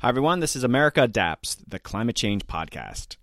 Hi, everyone. This is America Adapts, the climate change podcast.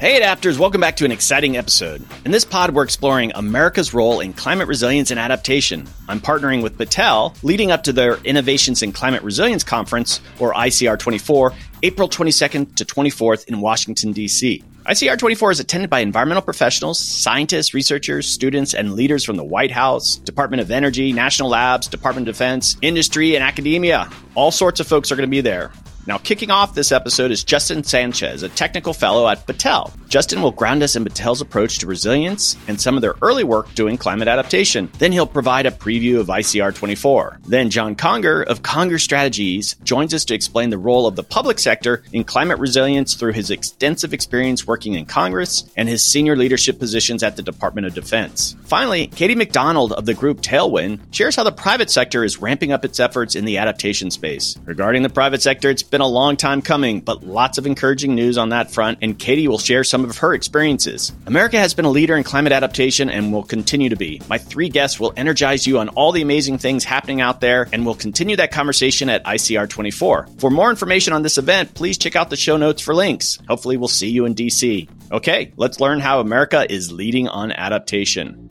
Hey, adapters, welcome back to an exciting episode. In this pod, we're exploring America's role in climate resilience and adaptation. I'm partnering with Battelle, leading up to their Innovations in Climate Resilience Conference, or ICR 24, April 22nd to 24th in Washington, D.C. ICR 24 is attended by environmental professionals, scientists, researchers, students, and leaders from the White House, Department of Energy, national labs, Department of Defense, industry, and academia. All sorts of folks are going to be there. Now, kicking off this episode is Justin Sanchez, a technical fellow at Battelle. Justin will ground us in Battelle's approach to resilience and some of their early work doing climate adaptation. Then he'll provide a preview of ICR 24. Then John Conger of Conger Strategies joins us to explain the role of the public sector in climate resilience through his extensive experience working in Congress and his senior leadership positions at the Department of Defense. Finally, Katie MacDonald of the group Tailwind shares how the private sector is ramping up its efforts in the adaptation space. Regarding the private sector, it's been a long time coming, but lots of encouraging news on that front, and Katie will share some of her experiences. America has been a leader in climate adaptation and will continue to be. My three guests will energize you on all the amazing things happening out there, and we'll continue that conversation at ICR 24. For more information on this event, please check out the show notes for links. Hopefully, we'll see you in DC. Okay, let's learn how America is leading on adaptation.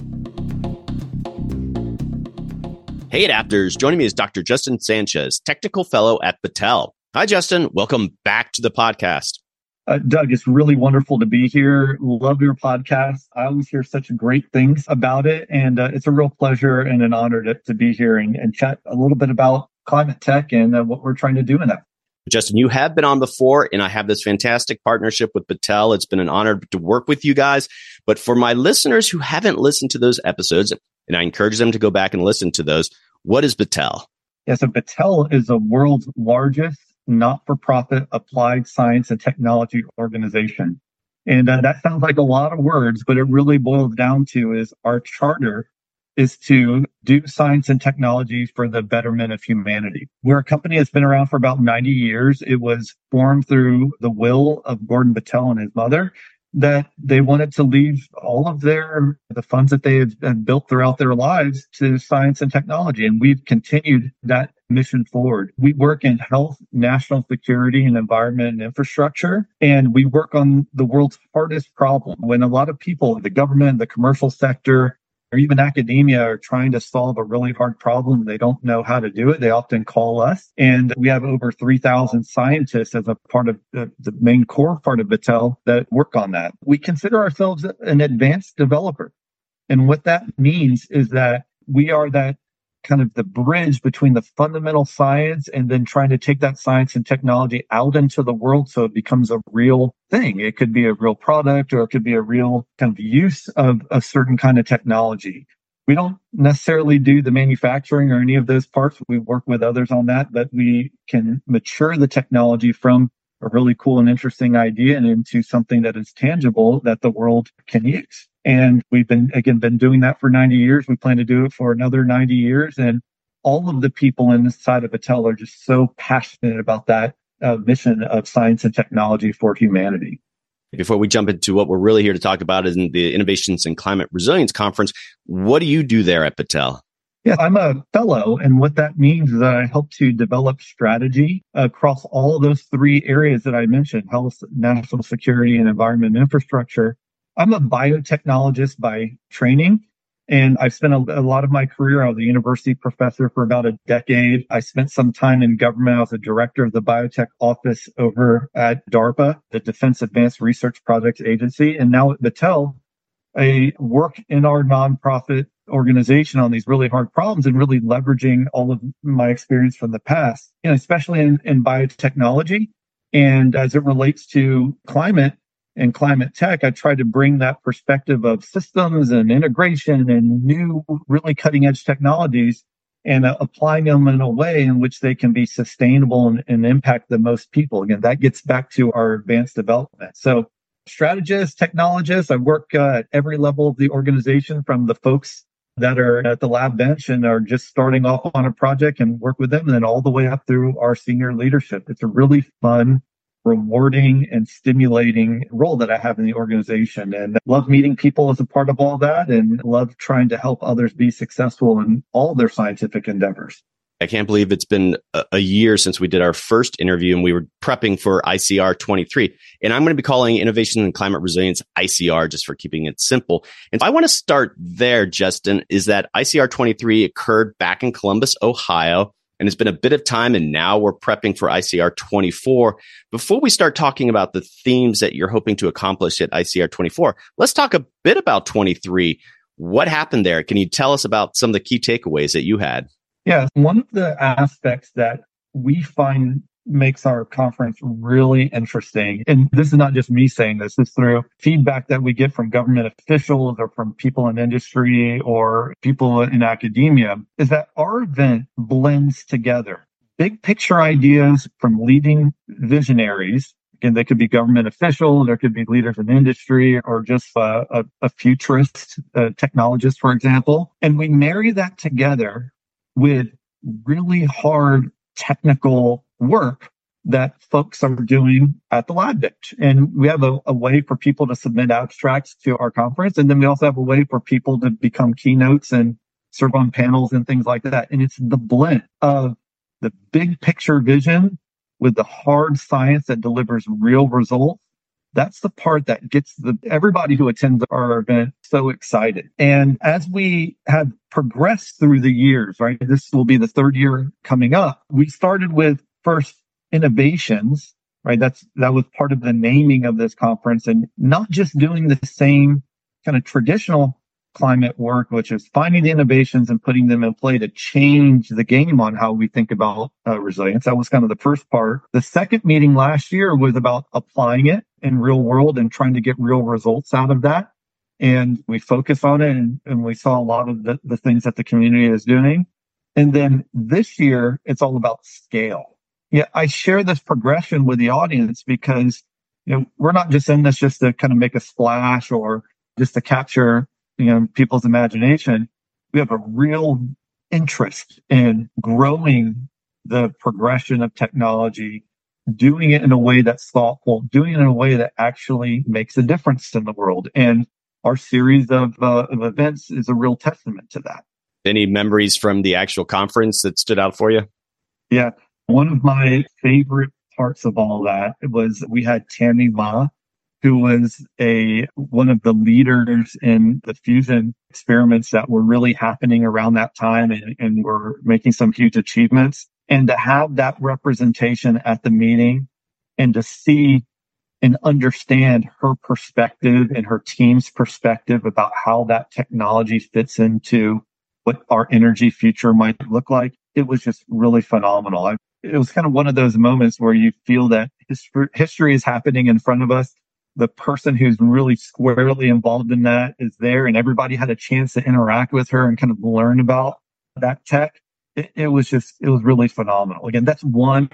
Hey, adapters. Joining me is Dr. Justin Sanchez, technical fellow at Battelle. Hi, Justin. Welcome back to the podcast. Uh, Doug, it's really wonderful to be here. Love your podcast. I always hear such great things about it. And uh, it's a real pleasure and an honor to, to be here and, and, chat a little bit about climate tech and uh, what we're trying to do in that. Justin, you have been on before, and I have this fantastic partnership with Battelle. It's been an honor to work with you guys. But for my listeners who haven't listened to those episodes, and I encourage them to go back and listen to those, what is Battelle? Yeah, so Battelle is the world's largest not for profit applied science and technology organization. And uh, that sounds like a lot of words, but it really boils down to is our charter is to do science and technology for the betterment of humanity. We're a company that's been around for about 90 years. It was formed through the will of Gordon Battelle and his mother that they wanted to leave all of their the funds that they had built throughout their lives to science and technology and we've continued that mission forward we work in health national security and environment and infrastructure and we work on the world's hardest problem when a lot of people the government the commercial sector or even academia are trying to solve a really hard problem. They don't know how to do it. They often call us. And we have over 3,000 scientists as a part of the, the main core part of Battelle that work on that. We consider ourselves an advanced developer. And what that means is that we are that kind of the bridge between the fundamental science and then trying to take that science and technology out into the world so it becomes a real thing. It could be a real product or it could be a real kind of use of a certain kind of technology. We don't necessarily do the manufacturing or any of those parts. We work with others on that, but we can mature the technology from a really cool and interesting idea and into something that is tangible that the world can use. And we've been, again, been doing that for 90 years. We plan to do it for another 90 years. And all of the people inside of Battelle are just so passionate about that uh, mission of science and technology for humanity. Before we jump into what we're really here to talk about in the Innovations in Climate Resilience Conference, what do you do there at Battelle? Yeah, I'm a fellow. And what that means is that I help to develop strategy across all those three areas that I mentioned health, national security, and environment infrastructure. I'm a biotechnologist by training. And I've spent a, a, lot of my career. I was a university professor for about a decade. I spent some time in government. I was a director of the biotech office over at DARPA, the Defense Advanced Research Projects Agency. And now at Battelle, I work in our nonprofit organization on these really hard problems and really leveraging all of my experience from the past, you know, especially in, in biotechnology. And as it relates to climate, and climate tech, I try to bring that perspective of systems and integration and new, really cutting edge technologies and uh, applying them in a way in which they can be sustainable and, and impact the most people. Again, that gets back to our advanced development. So, strategists, technologists, I work uh, at every level of the organization from the folks that are at the lab bench and are just starting off on a project and work with them, and then all the way up through our senior leadership. It's a really fun rewarding and stimulating role that I have in the organization and love meeting people as a part of all that and love trying to help others be successful in all their scientific endeavors. I can't believe it's been a, year since we did our first interview and we were prepping for ICR 23. And I'm going to be calling Innovation and Climate Resilience ICR just for keeping it simple. And I want to start there, Justin, is that ICR 23 occurred back in Columbus, Ohio. And it's been a bit of time, and now we're prepping for ICR 24. Before we start talking about the themes that you're hoping to accomplish at ICR 24, let's talk a bit about 23. What happened there? Can you tell us about some of the key takeaways that you had? Yeah, one of the aspects that we find makes our conference really interesting. And this is not just me saying this, it's through feedback that we get from government officials or from people in industry or people in academia is that our event blends together big picture ideas from leading visionaries. Again, they could be government officials, there could be leaders in industry, or just a, a, a futurist, a technologist, for example. And we marry that together with really hard technical work that folks are doing at the lab bench. And we have a, a, way for people to submit abstracts to our conference. And then we also have a way for people to become keynotes and serve on panels and things like that. And it's the blend of the big picture vision with the hard science that delivers real results that's the part that gets the everybody who attends our event so excited. And as we have progressed through the years, right? This will be the third year coming up. We started with first innovations, right? That's that was part of the naming of this conference and not just doing the same kind of traditional climate work, which is finding the innovations and putting them in play to change the game on how we think about uh, resilience. That was kind of the first part. The second meeting last year was about applying it in real world and trying to get real results out of that. And we focus on it and, and we saw a lot of the, the things that the community is doing. And then this year, it's all about scale. Yeah, I share this progression with the audience because you know, we're not just in this just to kind of make a splash or just to capture you know, people's imagination, we have a real interest in growing the progression of technology, doing it in a way that's thoughtful, doing it in a way that actually makes a difference in the world. And our series of, uh, of events is a real testament to that. Any memories from the actual conference that stood out for you? Yeah. One of my favorite parts of all that was we had Tammy Ma, who was a one of the leaders in the fusion experiments that were really happening around that time and, and were making some huge achievements. And to have that representation at the meeting and to see and understand her perspective and her team's perspective about how that technology fits into what our energy future might look like. It was just really phenomenal. It was kind of one of those moments where you feel that history, history is happening in front of us the person who's really squarely involved in that is there and everybody had a chance to interact with her and kind of learn about that tech. It, it was just, it was really phenomenal. Again, that's one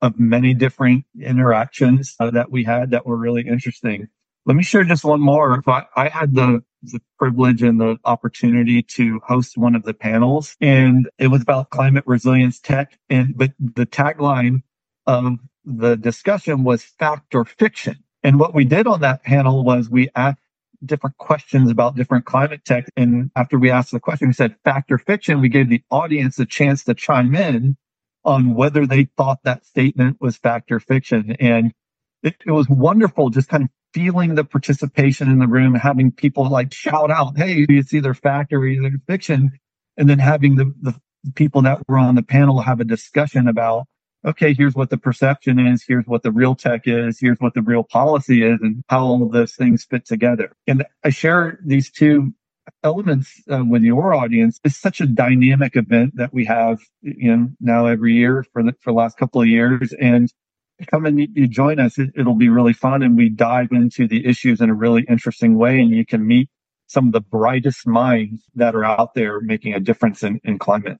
of many different interactions uh, that we had that were really interesting. Let me share just one more. I, I had the, the privilege and the opportunity to host one of the panels and it was about climate resilience tech. And, but the tagline of the discussion was fact or fiction. And what we did on that panel was we asked different questions about different climate tech. And after we asked the question, we said fact or fiction. We gave the audience a chance to chime in on whether they thought that statement was fact or fiction. And it, it was wonderful just kind of feeling the participation in the room, having people like shout out, Hey, it's either fact or either fiction. And then having the, the people that were on the panel have a discussion about okay, here's what the perception is, here's what the real tech is, here's what the real policy is, and how all of those things fit together. And I share these two elements uh, with your audience. It's such a dynamic event that we have, you know, now every year for the, for the last couple of years. And come and you join us. It, it'll be really fun. And we dive into the issues in a really interesting way. And you can meet some of the brightest minds that are out there making a difference in, in climate.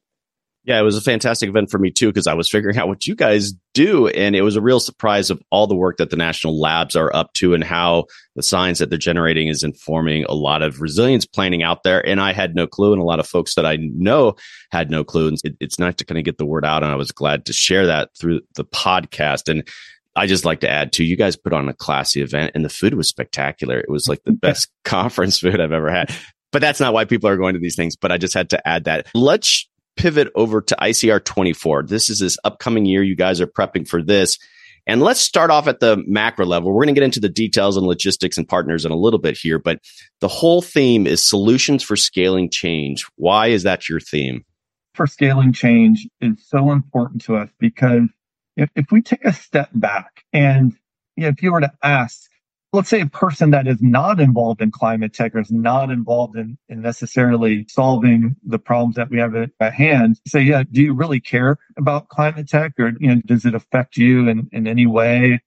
Yeah, it was a fantastic event for me too because I was figuring out what you guys do, and it was a real surprise of all the work that the national labs are up to and how the science that they're generating is informing a lot of resilience planning out there. And I had no clue, and a lot of folks that I know had no clue. And it, it's nice to kind of get the word out, and I was glad to share that through the podcast. And I just like to add too, you guys put on a classy event and the food was spectacular. It was like the best conference food I've ever had. But that's not why people are going to these things. But I just had to add that. Let's pivot over to ICR 24. This is this upcoming year. You guys are prepping for this. And let's start off at the macro level. We're going to get into the details and logistics and partners in a little bit here, but the whole theme is solutions for scaling change. Why is that your theme? For scaling change is so important to us because if, if we take a step back and you know, if you were to ask let's say a person that is not involved in climate tech or is not involved in, in necessarily solving the problems that we have at, at, hand say yeah do you really care about climate tech or you know does it affect you in, in any way?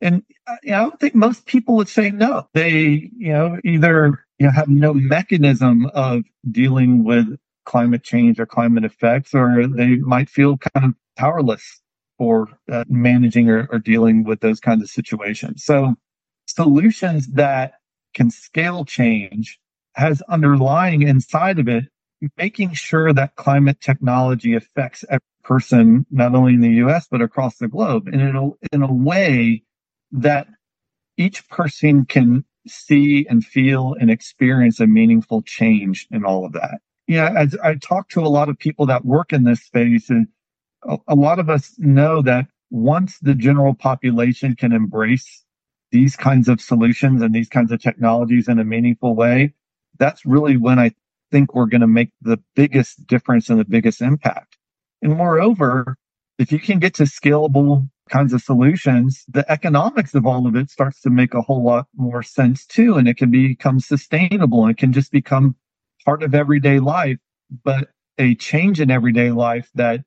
And uh, you know, i don't think most people would say no. They you know either you know have no mechanism of dealing with climate change or climate effects or they might feel kind of powerless for uh, managing or, or dealing with those kinds of situations. So solutions that can scale change has underlying inside of it making sure that climate technology affects every person not only in the US but across the globe and in a, in a way that each person can see and feel and experience a meaningful change in all of that. Yeah, as I talk to a lot of people that work in this space and a, a lot of us know that once the general population can embrace these kinds of solutions and these kinds of technologies in a meaningful way, that's really when I think we're going to make the biggest difference and the biggest impact. And moreover, if you can get to scalable kinds of solutions, the economics of all of it starts to make a whole lot more sense too. And it can become sustainable and it can just become part of everyday life, but a change in everyday life that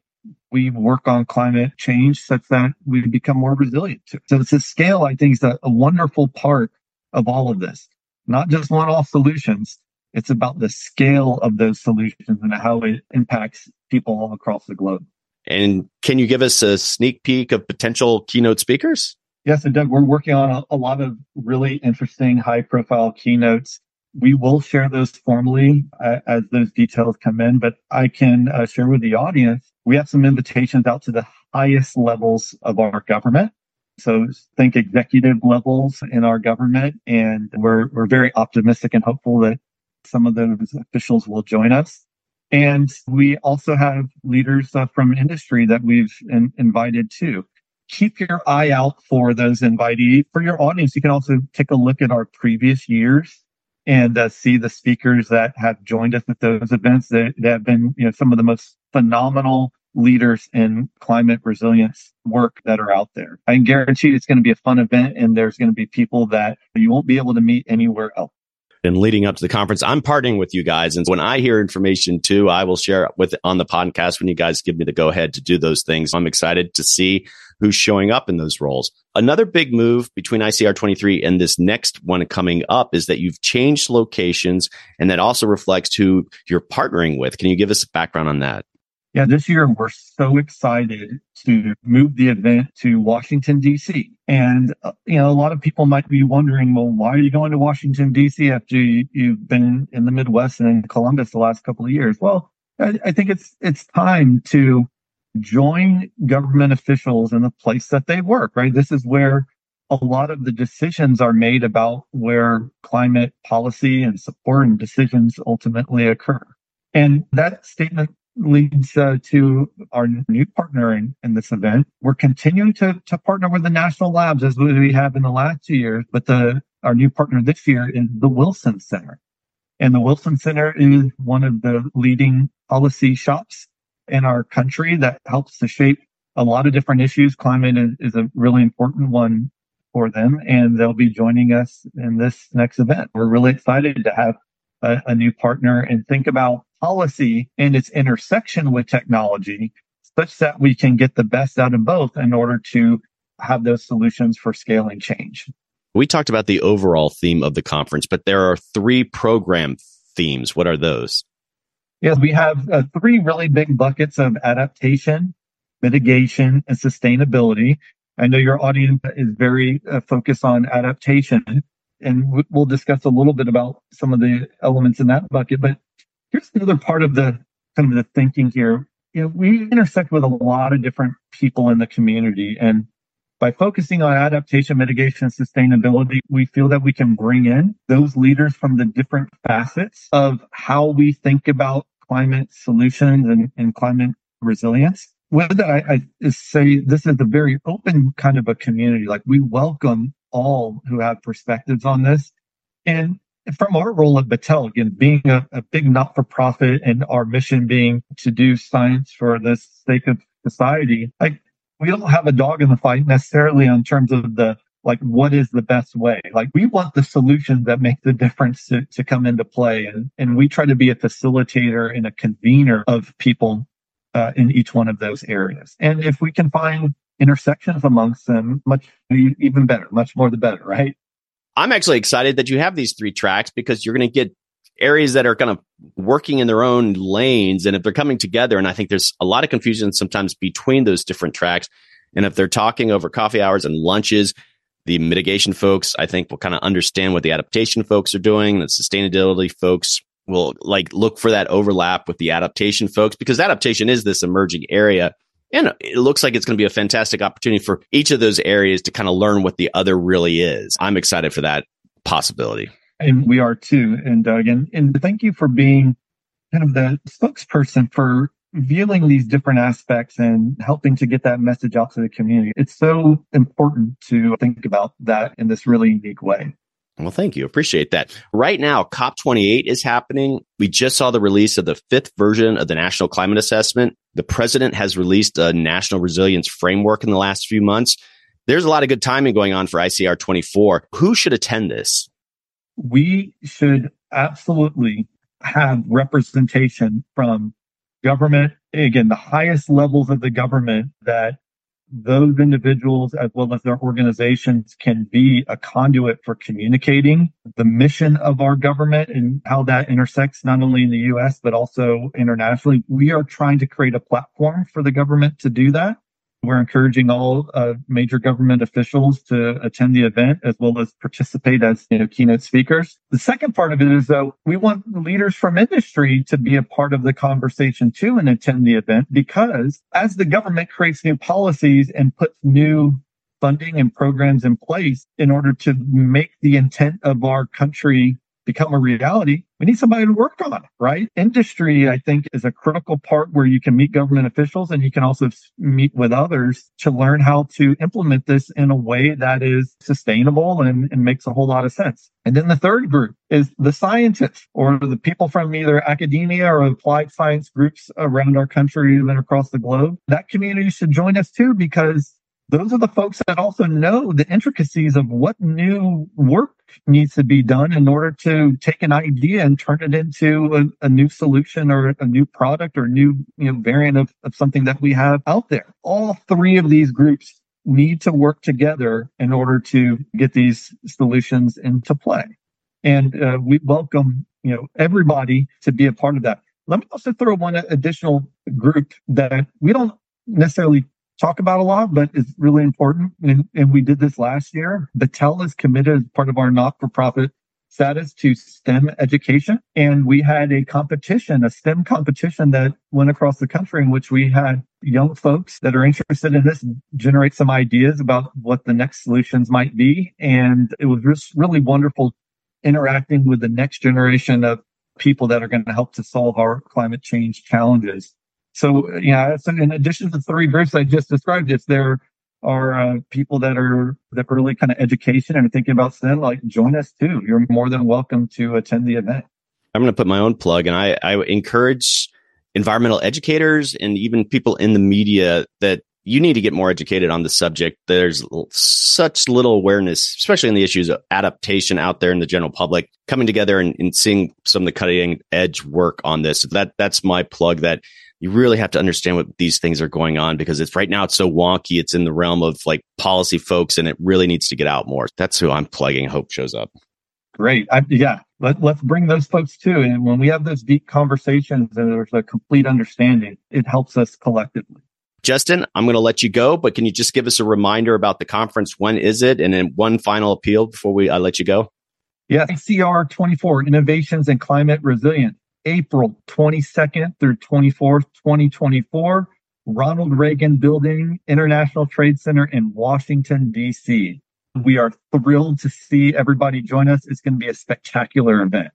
we work on climate change such that we become more resilient to. So it's a scale, I think, is a, a wonderful part of all of this. Not just one-off solutions. It's about the scale of those solutions and how it impacts people all across the globe. And can you give us a sneak peek of potential keynote speakers? Yes, and Doug, we're working on a, a lot of really interesting high profile keynotes we will share those formally uh, as those details come in, but I can uh, share with the audience. We have some invitations out to the highest levels of our government. So think executive levels in our government. And we're, we're very optimistic and hopeful that some of those officials will join us. And we also have leaders uh, from industry that we've in, invited too. Keep your eye out for those invitees. For your audience, you can also take a look at our previous years and uh, see the speakers that have joined us at those events that, that have been you know some of the most phenomenal leaders in climate resilience work that are out there. I can guarantee it's going to be a fun event and there's going to be people that you won't be able to meet anywhere else and leading up to the conference, I'm partnering with you guys. And when I hear information too, I will share it with on the podcast when you guys give me the go ahead to do those things. I'm excited to see who's showing up in those roles. Another big move between ICR 23 and this next one coming up is that you've changed locations and that also reflects who you're partnering with. Can you give us a background on that? Yeah, this year we're so excited to move the event to Washington, D.C. And, uh, you know, a lot of people might be wondering, well, why are you going to Washington, D.C. after you, have been in the Midwest and in Columbus the last couple of years? Well, I, I think it's, it's time to join government officials in the place that they work, right? This is where a lot of the decisions are made about where climate policy and support and decisions ultimately occur. And that statement leads uh, to our new partner in, in this event. We're continuing to, to partner with the national labs as we have in the last two years, but the our new partner this year is the Wilson Center. And the Wilson Center is one of the leading policy shops in our country that helps to shape a lot of different issues. Climate is, is a really important one for them, and they'll be joining us in this next event. We're really excited to have a, a new partner and think about policy and its intersection with technology such that we can get the best out of both in order to have those solutions for scaling change. We talked about the overall theme of the conference, but there are three program themes. What are those? Yes, we have uh, three really big buckets of adaptation, mitigation, and sustainability. I know your audience is very uh, focused on adaptation, and we'll discuss a little bit about some of the elements in that bucket. But here's another part of the kind of the thinking here. You know, we intersect with a lot of different people in the community, and By focusing on adaptation, mitigation, and sustainability, we feel that we can bring in those leaders from the different facets of how we think about climate solutions and, and climate resilience. With that, I, I say this is a very open kind of a community. Like we welcome all who have perspectives on this. And from our role at Battelle, again, being a, a big not for profit and our mission being to do science for the sake of society, like we don't have a dog in the fight necessarily in terms of the like what is the best way. Like we want the solutions that make the difference to, to come into play and, and we try to be a facilitator and a convener of people uh, in each one of those areas. And if we can find intersections amongst them much even better much more the better right? I'm actually excited that you have these three tracks because you're going to get areas that are kind of working in their own lanes. And if they're coming together, and I think there's a lot of confusion sometimes between those different tracks. And if they're talking over coffee hours and lunches, the mitigation folks, I think, will kind of understand what the adaptation folks are doing. The sustainability folks will like look for that overlap with the adaptation folks because adaptation is this emerging area. And it looks like it's going to be a fantastic opportunity for each of those areas to kind of learn what the other really is. I'm excited for that possibility. And we are too. And Doug, again, and thank you for being kind of the spokesperson for viewing these different aspects and helping to get that message out to the community. It's so important to think about that in this really unique way. Well, thank you. Appreciate that. Right now, COP28 is happening. We just saw the release of the fifth version of the National Climate Assessment. The president has released a national resilience framework in the last few months. There's a lot of good timing going on for ICR 24. Who should attend this? We should absolutely have representation from government, again, the highest levels of the government that those individuals as well as their organizations can be a conduit for communicating the mission of our government and how that intersects not only in the US, but also internationally. We are trying to create a platform for the government to do that. We're encouraging all uh, major government officials to attend the event as well as participate as you know, keynote speakers. The second part of it is though we want leaders from industry to be a part of the conversation too and attend the event because as the government creates new policies and puts new funding and programs in place in order to make the intent of our country become a reality, we need somebody to work on it, right? Industry, I think, is a critical part where you can meet government officials and you can also meet with others to learn how to implement this in a way that is sustainable and, and makes a whole lot of sense. And then the third group is the scientists or the people from either academia or applied science groups around our country and across the globe. That community should join us too because those are the folks that also know the intricacies of what new work needs to be done in order to take an idea and turn it into a, a, new solution or a new product or new you know variant of, of something that we have out there. All three of these groups need to work together in order to get these solutions into play. And uh, we welcome you know everybody to be a part of that. Let me also throw one additional group that we don't necessarily talk about a lot, but it's really important. And, and we did this last year. Battelle is committed as part of our not for profit status to STEM education. And we had a competition, a STEM competition that went across the country in which we had young folks that are interested in this generate some ideas about what the next solutions might be. And it was just really wonderful interacting with the next generation of people that are going to help to solve our climate change challenges. So, yeah, so in addition to the three groups I just described, if there are uh, people that are that really kind of education and thinking about STEM, like join us too. You're more than welcome to attend the event. I'm going to put my own plug, and I, I encourage environmental educators and even people in the media that you need to get more educated on the subject. There's such little awareness, especially in the issues of adaptation out there in the general public, coming together and, and seeing some of the cutting edge work on this. That that's my plug. That you really have to understand what these things are going on because it's right now it's so wonky. It's in the realm of like policy folks and it really needs to get out more. That's who I'm plugging. Hope shows up. Great. I, yeah. Let, let's bring those folks too. And when we have those deep conversations and there's a complete understanding, it helps us collectively. Justin, I'm going to let you go, but can you just give us a reminder about the conference? When is it? And then one final appeal before we uh, let you go. Yeah, CR 24 Innovations and Climate Resilience. April 22nd through 24th, 2024. Ronald Reagan Building, International Trade Center in Washington, D.C. We are thrilled to see everybody join us. It's going to be a spectacular event.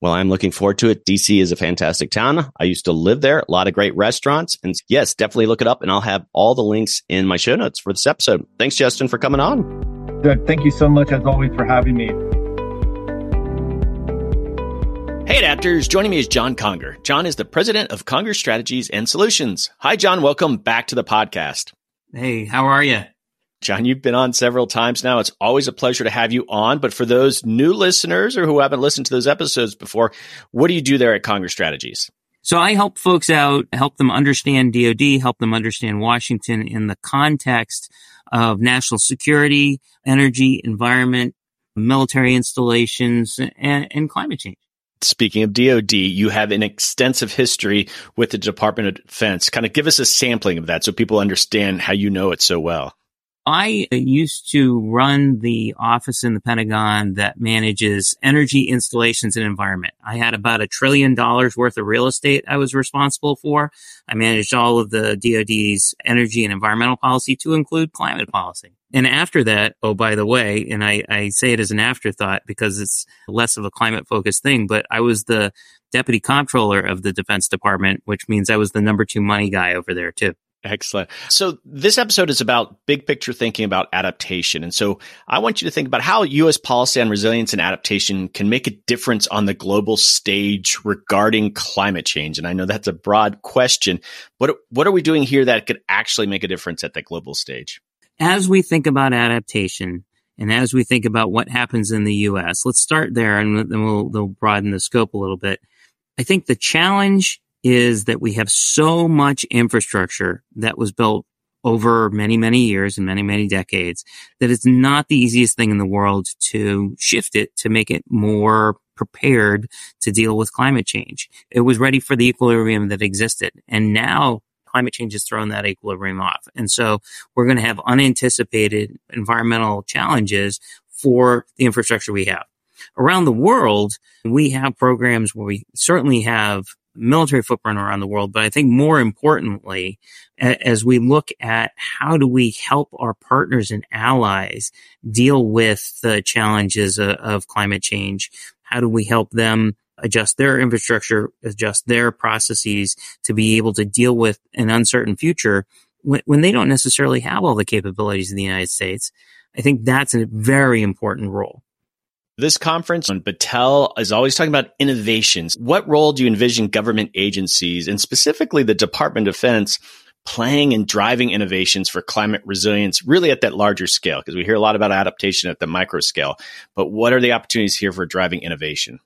Well, I'm looking forward to it. DC is a fantastic town. I used to live there, a lot of great restaurants. And yes, definitely look it up. And I'll have all the links in my show notes for this episode. Thanks, Justin, for coming on. Doug, thank you so much, as always, for having me. Hey, adapters. Joining me is John Conger. John is the president of Conger Strategies and Solutions. Hi, John. Welcome back to the podcast. Hey, how are you? John, you've been on several times now. It's always a pleasure to have you on. But for those new listeners or who haven't listened to those episodes before, what do you do there at Conger Strategies? So I help folks out, help them understand DoD, help them understand Washington in the context of national security, energy, environment, military installations, and, and climate change. Speaking of DoD, you have an extensive history with the Department of Defense. Kind of give us a sampling of that so people understand how you know it so well. I used to run the office in the Pentagon that manages energy installations and environment. I had about a trillion dollars worth of real estate I was responsible for. I managed all of the DoD's energy and environmental policy to include climate policy. And after that, oh, by the way, and I, I say it as an afterthought because it's less of a climate focused thing, but I was the deputy comptroller of the Defense Department, which means I was the number two money guy over there too. Excellent. So this episode is about big picture thinking about adaptation. And so I want you to think about how U.S. policy on resilience and adaptation can make a difference on the global stage regarding climate change. And I know that's a broad question. What, what are we doing here that could actually make a difference at the global stage? As we think about adaptation and as we think about what happens in the U.S., let's start there and then we'll, we'll broaden the scope a little bit. I think the challenge is that we have so much infrastructure that was built over many, many years and many, many decades that it's not the easiest thing in the world to shift it to make it more prepared to deal with climate change. It was ready for the equilibrium that existed. And now climate change has thrown that equilibrium off. And so we're going to have unanticipated environmental challenges for the infrastructure we have. Around the world, we have programs where we certainly have military footprint around the world. But I think more importantly, as we look at how do we help our partners and allies deal with the challenges of, climate change, how do we help them adjust their infrastructure, adjust their processes to be able to deal with an uncertain future when, when they don't necessarily have all the capabilities of the United States. I think that's a very important role. This conference on Battelle is always talking about innovations. What role do you envision government agencies and specifically the Department of Defense playing and driving innovations for climate resilience really at that larger scale? Because we hear a lot about adaptation at the micro scale, but what are the opportunities here for driving innovation?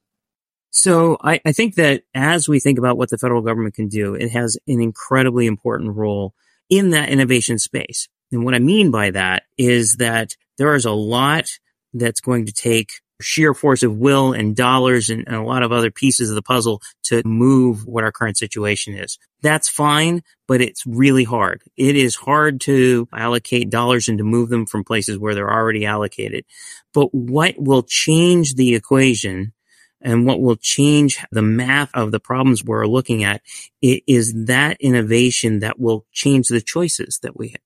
So I, I think that as we think about what the federal government can do, it has an incredibly important role in that innovation space. And what I mean by that is that there is a lot that's going to take sheer force of will and dollars and, and, a lot of other pieces of the puzzle to move what our current situation is. That's fine, but it's really hard. It is hard to allocate dollars and to move them from places where they're already allocated. But what will change the equation and what will change the math of the problems we're looking at is that innovation that will change the choices that we have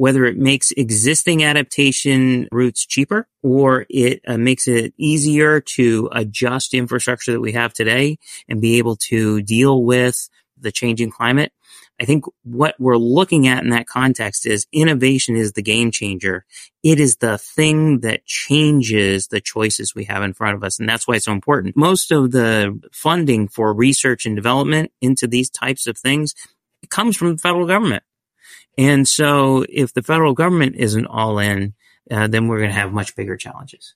whether it makes existing adaptation routes cheaper or it uh, makes it easier to adjust infrastructure that we have today and be able to deal with the changing climate. I think what we're looking at in that context is innovation is the game changer. It is the thing that changes the choices we have in front of us. And that's why it's so important. Most of the funding for research and development into these types of things comes from the federal government. And so if the federal government isn't all in, uh, then we're going to have much bigger challenges.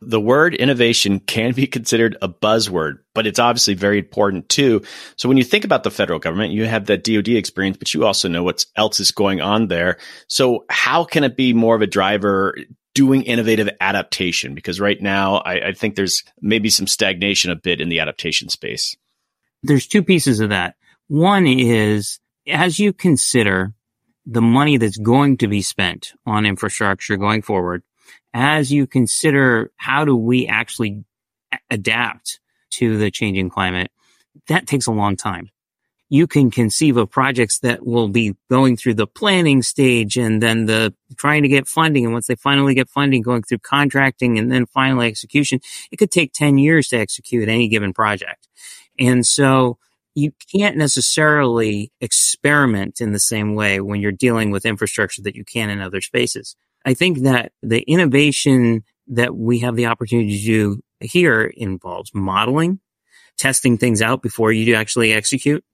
The word innovation can be considered a buzzword, but it's obviously very important too. So when you think about the federal government, you have that DoD experience, but you also know what else is going on there. So how can it be more of a driver doing innovative adaptation? Because right now, I, I think there's maybe some stagnation a bit in the adaptation space. There's two pieces of that. One is as you consider the money that's going to be spent on infrastructure going forward as you consider how do we actually adapt to the changing climate, that takes a long time. you can conceive of projects that will be going through the planning stage and then the trying to get funding. And once they finally get funding, going through contracting and then finally execution, it could take 10 years to execute any given project. And so you can't necessarily experiment in the same way when you're dealing with infrastructure that you can in other spaces. I think that the innovation that we have the opportunity to do here involves modeling, testing things out before you do actually execute.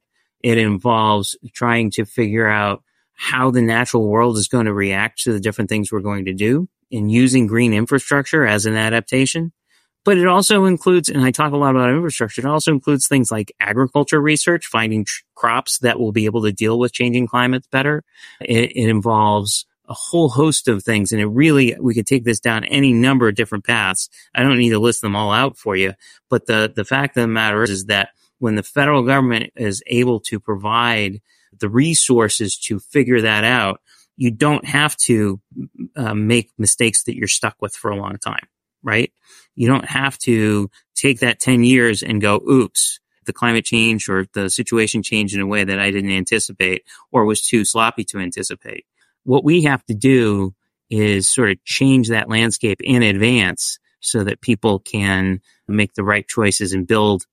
It involves trying to figure out how the natural world is going to react to the different things we're going to do and using green infrastructure as an adaptation. But it also includes, and I talk a lot about infrastructure, it also includes things like agriculture research, finding tr- crops that will be able to deal with changing climates better. It, it involves a whole host of things. And it really, we could take this down any number of different paths. I don't need to list them all out for you. But the, the fact of the matter is, is that when the federal government is able to provide the resources to figure that out, you don't have to uh, make mistakes that you're stuck with for a long time, right? You don't have to take that 10 years and go, oops, the climate change or the situation changed in a way that I didn't anticipate or was too sloppy to anticipate what we have to do is sort of change that landscape in advance so that people can make the right choices and build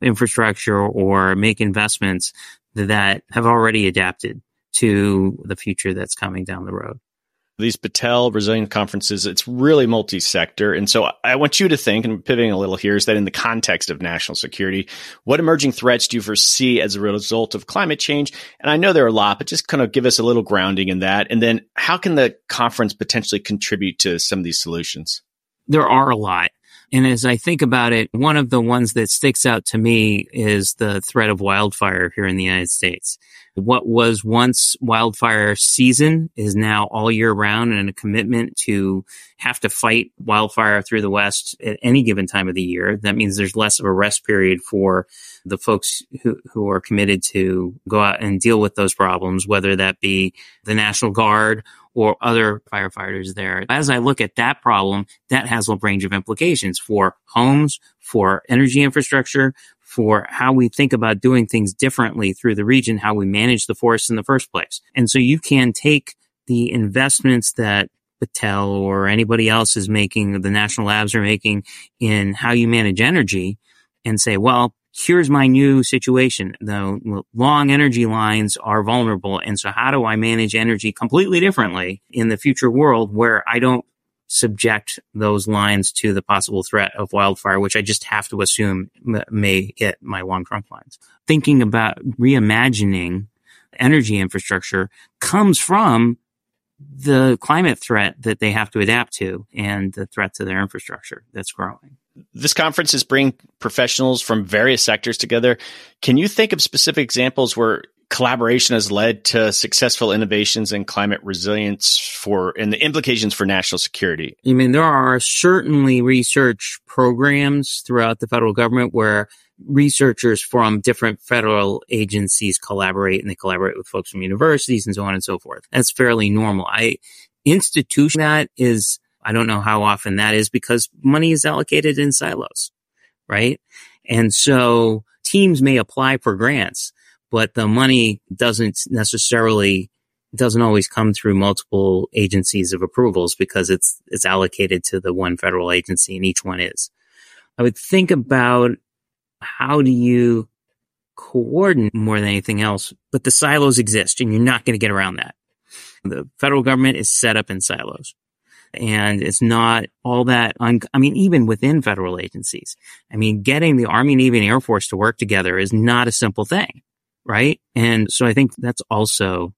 infrastructure or make investments that have already adapted to the future that's coming down the road these Battelle resilient conferences, it's really multi-sector. And so I want you to think, and pivoting a little here, is that in the context of national security, what emerging threats do you foresee as a result of climate change? And I know there are a lot, but just kind of give us a little grounding in that. And then how can the conference potentially contribute to some of these solutions? There are a lot. And as I think about it, one of the ones that sticks out to me is the threat of wildfire here in the United States. What was once wildfire season is now all year round and a commitment to have to fight wildfire through the West at any given time of the year. That means there's less of a rest period for the folks who, who are committed to go out and deal with those problems, whether that be the National Guard or other firefighters there. As I look at that problem, that has a range of implications for homes, for energy infrastructure, for how we think about doing things differently through the region, how we manage the forests in the first place. And so you can take the investments that Battelle or anybody else is making, the national labs are making in how you manage energy and say, well, here's my new situation. The long energy lines are vulnerable. And so how do I manage energy completely differently in the future world where I don't subject those lines to the possible threat of wildfire, which I just have to assume may hit my long trunk lines. Thinking about reimagining energy infrastructure comes from the climate threat that they have to adapt to and the threat to their infrastructure that's growing this conference is bringing professionals from various sectors together. Can you think of specific examples where collaboration has led to successful innovations in climate resilience for and the implications for national security? I mean, there are certainly research programs throughout the federal government where researchers from different federal agencies collaborate and they collaborate with folks from universities and so on and so forth. That's fairly normal. I institution that is I don't know how often that is because money is allocated in silos, right? And so teams may apply for grants, but the money doesn't necessarily doesn't always come through multiple agencies of approvals because it's it's allocated to the one federal agency and each one is. I would think about how do you coordinate more than anything else, but the silos exist and you're not going to get around that. The federal government is set up in silos and it's not all that un- I mean, even within federal agencies, I mean, getting the Army, Navy, and Air Force to work together is not a simple thing, right? And so I think that's also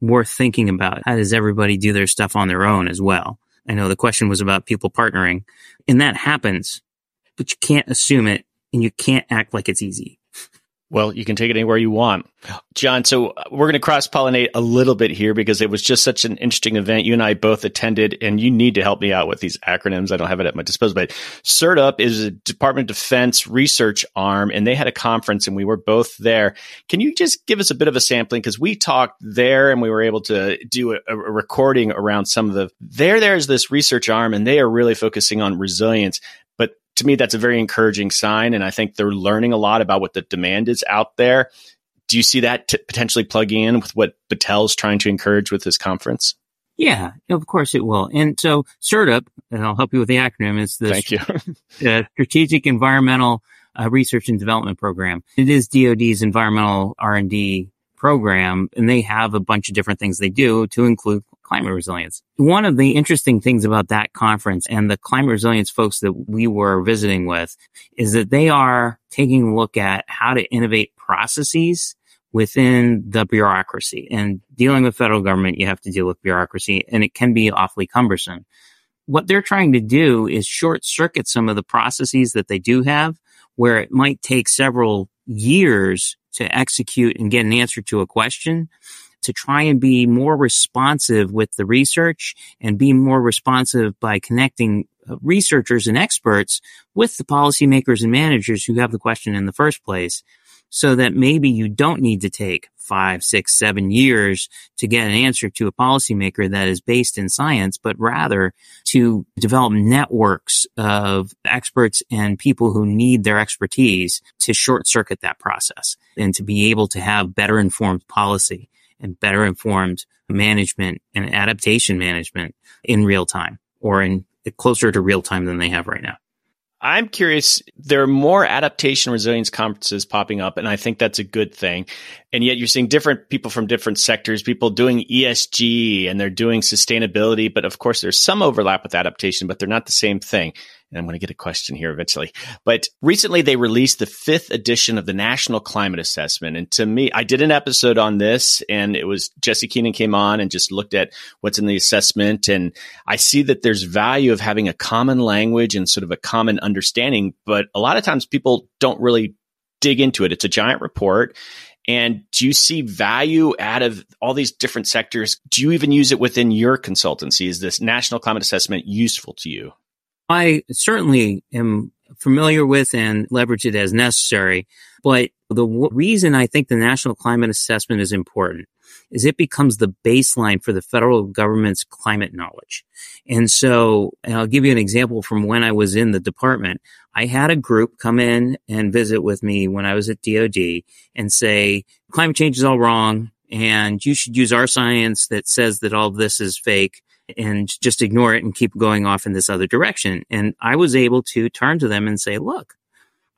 worth thinking about. How does everybody do their stuff on their own as well? I know the question was about people partnering, and that happens, but you can't assume it and you can't act like it's easy. Well, you can take it anywhere you want. John, so we're going to cross pollinate a little bit here because it was just such an interesting event. You and I both attended, and you need to help me out with these acronyms. I don't have it at my disposal, but SERDP is a Department of Defense research arm, and they had a conference, and we were both there. Can you just give us a bit of a sampling? Because we talked there, and we were able to do a, a recording around some of the. There, there's this research arm, and they are really focusing on resilience to me, that's a very encouraging sign. And I think they're learning a lot about what the demand is out there. Do you see that t- potentially plugging in with what Battelle's trying to encourage with this conference? Yeah, of course it will. And so SERDP, and I'll help you with the acronym, is the Thank you. uh, Strategic Environmental uh, Research and Development Program. It is DoD's environmental R&D program, and they have a bunch of different things they do to include climate resilience. One of the interesting things about that conference and the climate resilience folks that we were visiting with is that they are taking a look at how to innovate processes within the bureaucracy and dealing with federal government, you have to deal with bureaucracy and it can be awfully cumbersome. What they're trying to do is short circuit some of the processes that they do have where it might take several years to execute and get an answer to a question to try and be more responsive with the research and be more responsive by connecting uh, researchers and experts with the policymakers and managers who have the question in the first place so that maybe you don't need to take five, six, seven years to get an answer to a policymaker that is based in science, but rather to develop networks of experts and people who need their expertise to short circuit that process and to be able to have better informed policy and better informed management and adaptation management in real time or in closer to real time than they have right now. I'm curious. There are more adaptation resilience conferences popping up, and I think that's a good thing. And yet you're seeing different people from different sectors, people doing ESG and they're doing sustainability. But of course, there's some overlap with adaptation, but they're not the same thing. And I'm going to get a question here eventually. But recently they released the fifth edition of the National Climate Assessment. And to me, I did an episode on this and it was Jesse Keenan came on and just looked at what's in the assessment. And I see that there's value of having a common language and sort of a common understanding. But a lot of times people don't really dig into it. It's a giant report. And do you see value out of all these different sectors? Do you even use it within your consultancy? Is this national climate assessment useful to you? I certainly am familiar with and leverage it as necessary. But the w- reason I think the national climate assessment is important is it becomes the baseline for the federal government's climate knowledge. And so, and I'll give you an example from when I was in the department. I had a group come in and visit with me when I was at DOD and say, climate change is all wrong and you should use our science that says that all this is fake and just ignore it and keep going off in this other direction. And I was able to turn to them and say, look,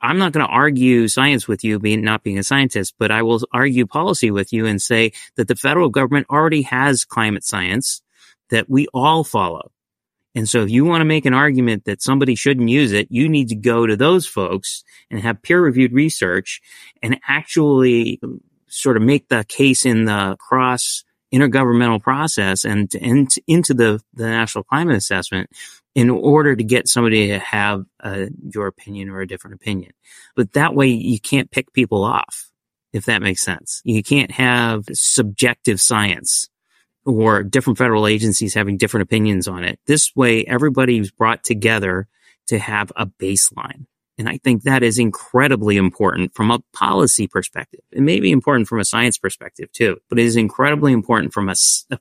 I'm not going to argue science with you being not being a scientist, but I will argue policy with you and say that the federal government already has climate science that we all follow. And so if you want to make an argument that somebody shouldn't use it, you need to go to those folks and have peer reviewed research and actually um, sort of make the case in the cross intergovernmental process and, into the, the national climate assessment in order to get somebody to have uh, your opinion or a different opinion. But that way you can't pick people off, if that makes sense. You can't have subjective science or different federal agencies having different opinions on it. This way everybody's brought together to have a baseline. And I think that is incredibly important from a policy perspective. It may be important from a science perspective too, but it is incredibly important from a,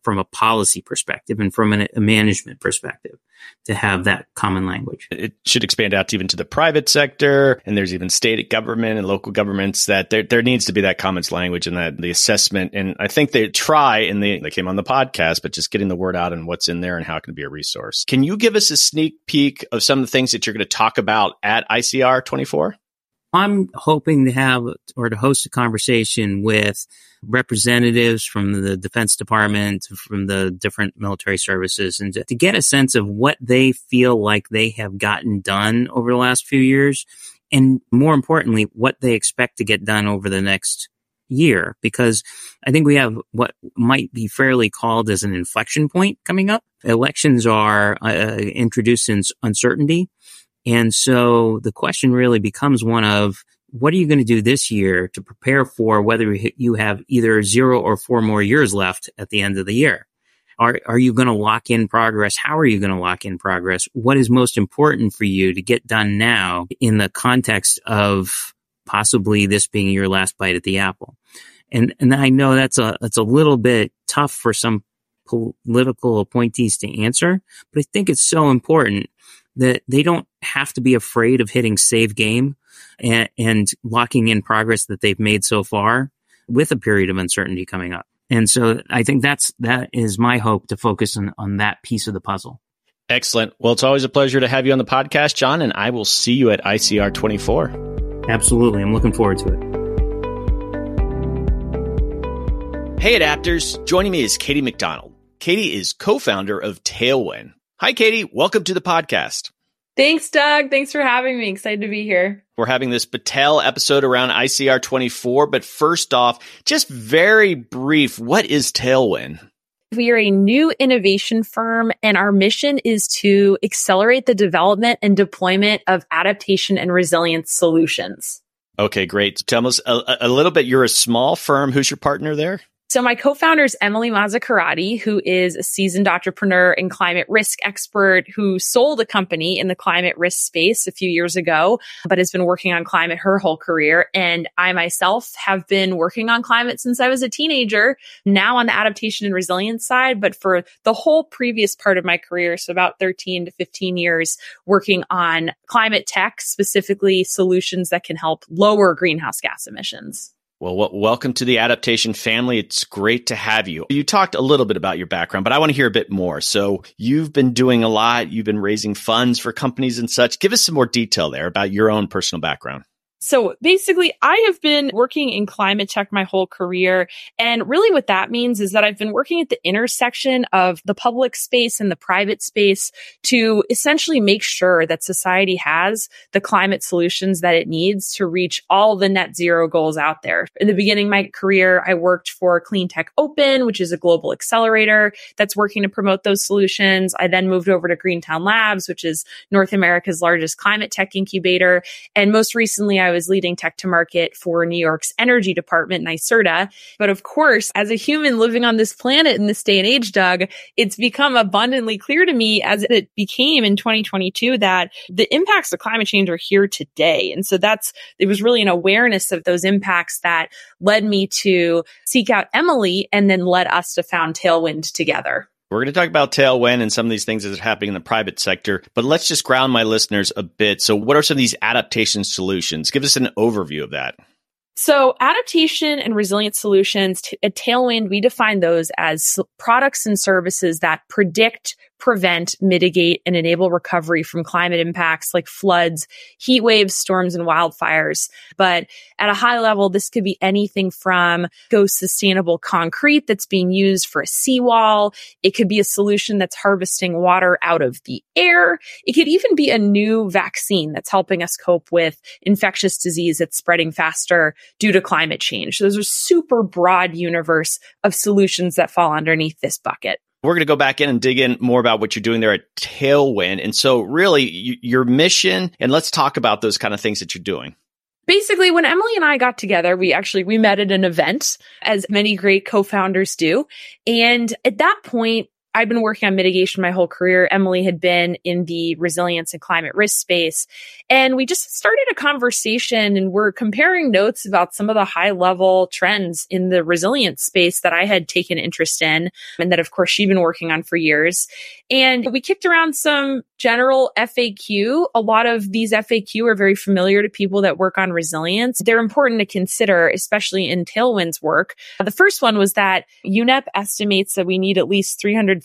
from a policy perspective and from a management perspective to have that common language. It should expand out even to the private sector. And there's even state government and local governments that there, there needs to be that commons language and that the assessment. And I think they try and they, they came on the podcast, but just getting the word out and what's in there and how it can be a resource. Can you give us a sneak peek of some of the things that you're going to talk about at ICR? 24? I'm hoping to have or to host a conversation with representatives from the Defense Department, from the different military services, and to, to, get a sense of what they feel like they have gotten done over the last few years. And more importantly, what they expect to get done over the next year. Because I think we have what might be fairly called as an inflection point coming up. Elections are uh, introduced in uncertainty. And so the question really becomes one of what are you going to do this year to prepare for whether you have either zero or four more years left at the end of the year? Are, are you going to lock in progress? How are you going to lock in progress? What is most important for you to get done now in the context of possibly this being your last bite at the apple? And, and I know that's a, that's a little bit tough for some political appointees to answer, but I think it's so important that they don't have to be afraid of hitting save game and, and locking in progress that they've made so far with a period of uncertainty coming up. And so I think that's, that is my hope to focus on, on that piece of the puzzle. Excellent. Well, it's always a pleasure to have you on the podcast, John, and I will see you at ICR 24. Absolutely. I'm looking forward to it. Hey, adapters. Joining me is Katie MacDonald. Katie is co founder of Tailwind. Hi, Katie. Welcome to the podcast. Thanks, Doug. Thanks for having me. Excited to be here. We're having this Battelle episode around ICR 24, but first off, just very brief, what is Tailwind? We are a new innovation firm and our mission is to accelerate the development and deployment of adaptation and resilience solutions. Okay, great. Tell us a, a little bit. You're a small firm. Who's your partner there? So my co-founder is Emily Mazzacurati, who is a seasoned entrepreneur and climate risk expert who sold a company in the climate risk space a few years ago, but has been working on climate her whole career. And I myself have been working on climate since I was a teenager, now on the adaptation and resilience side, but for the whole previous part of my career, so about 13 to 15 years working on climate tech, specifically solutions that can help lower greenhouse gas emissions. Well, w- welcome to the adaptation family. It's great to have you. You talked a little bit about your background, but I want to hear a bit more. So you've been doing a lot. You've been raising funds for companies and such. Give us some more detail there about your own personal background. So basically, I have been working in climate tech my whole career. And really what that means is that I've been working at the intersection of the public space and the private space to essentially make sure that society has the climate solutions that it needs to reach all the net zero goals out there. In the beginning of my career, I worked for Clean Tech Open, which is a global accelerator that's working to promote those solutions. I then moved over to Greentown Labs, which is North America's largest climate tech incubator. And most recently, I I was leading tech to market for New York's energy department, NYSERDA. But of course, as a human living on this planet in this day and age, Doug, it's become abundantly clear to me as it became in 2022 that the impacts of climate change are here today. And so that's, it was really an awareness of those impacts that led me to seek out Emily and then led us to found Tailwind together. We're going to talk about Tailwind and some of these things that are happening in the private sector, but let's just ground my listeners a bit. So, what are some of these adaptation solutions? Give us an overview of that. So adaptation and resilience solutions at Tailwind, we define those as products and services that predict, prevent, mitigate, and enable recovery from climate impacts like floods, heat waves, storms, and wildfires. But at a high level, this could be anything from go sustainable concrete that's being used for a seawall. It could be a solution that's harvesting water out of the air. It could even be a new vaccine that's helping us cope with infectious disease that's spreading faster due to climate change. So there's a super broad universe of solutions that fall underneath this bucket. We're going to go back in and dig in more about what you're doing there at Tailwind. And so, really, y- your mission, and let's talk about those kind of things that you're doing basically when emily and i got together we actually we met at an event as many great co-founders do and at that point I've been working on mitigation my whole career. Emily had been in the resilience and climate risk space. And we just started a conversation and we're comparing notes about some of the high level trends in the resilience space that I had taken interest in and that of course she'd been working on for years. And we kicked around some general FAQ. A lot of these FAQ are very familiar to people that work on resilience. They're important to consider, especially in Tailwind's work. The first one was that UNEP estimates that we need at least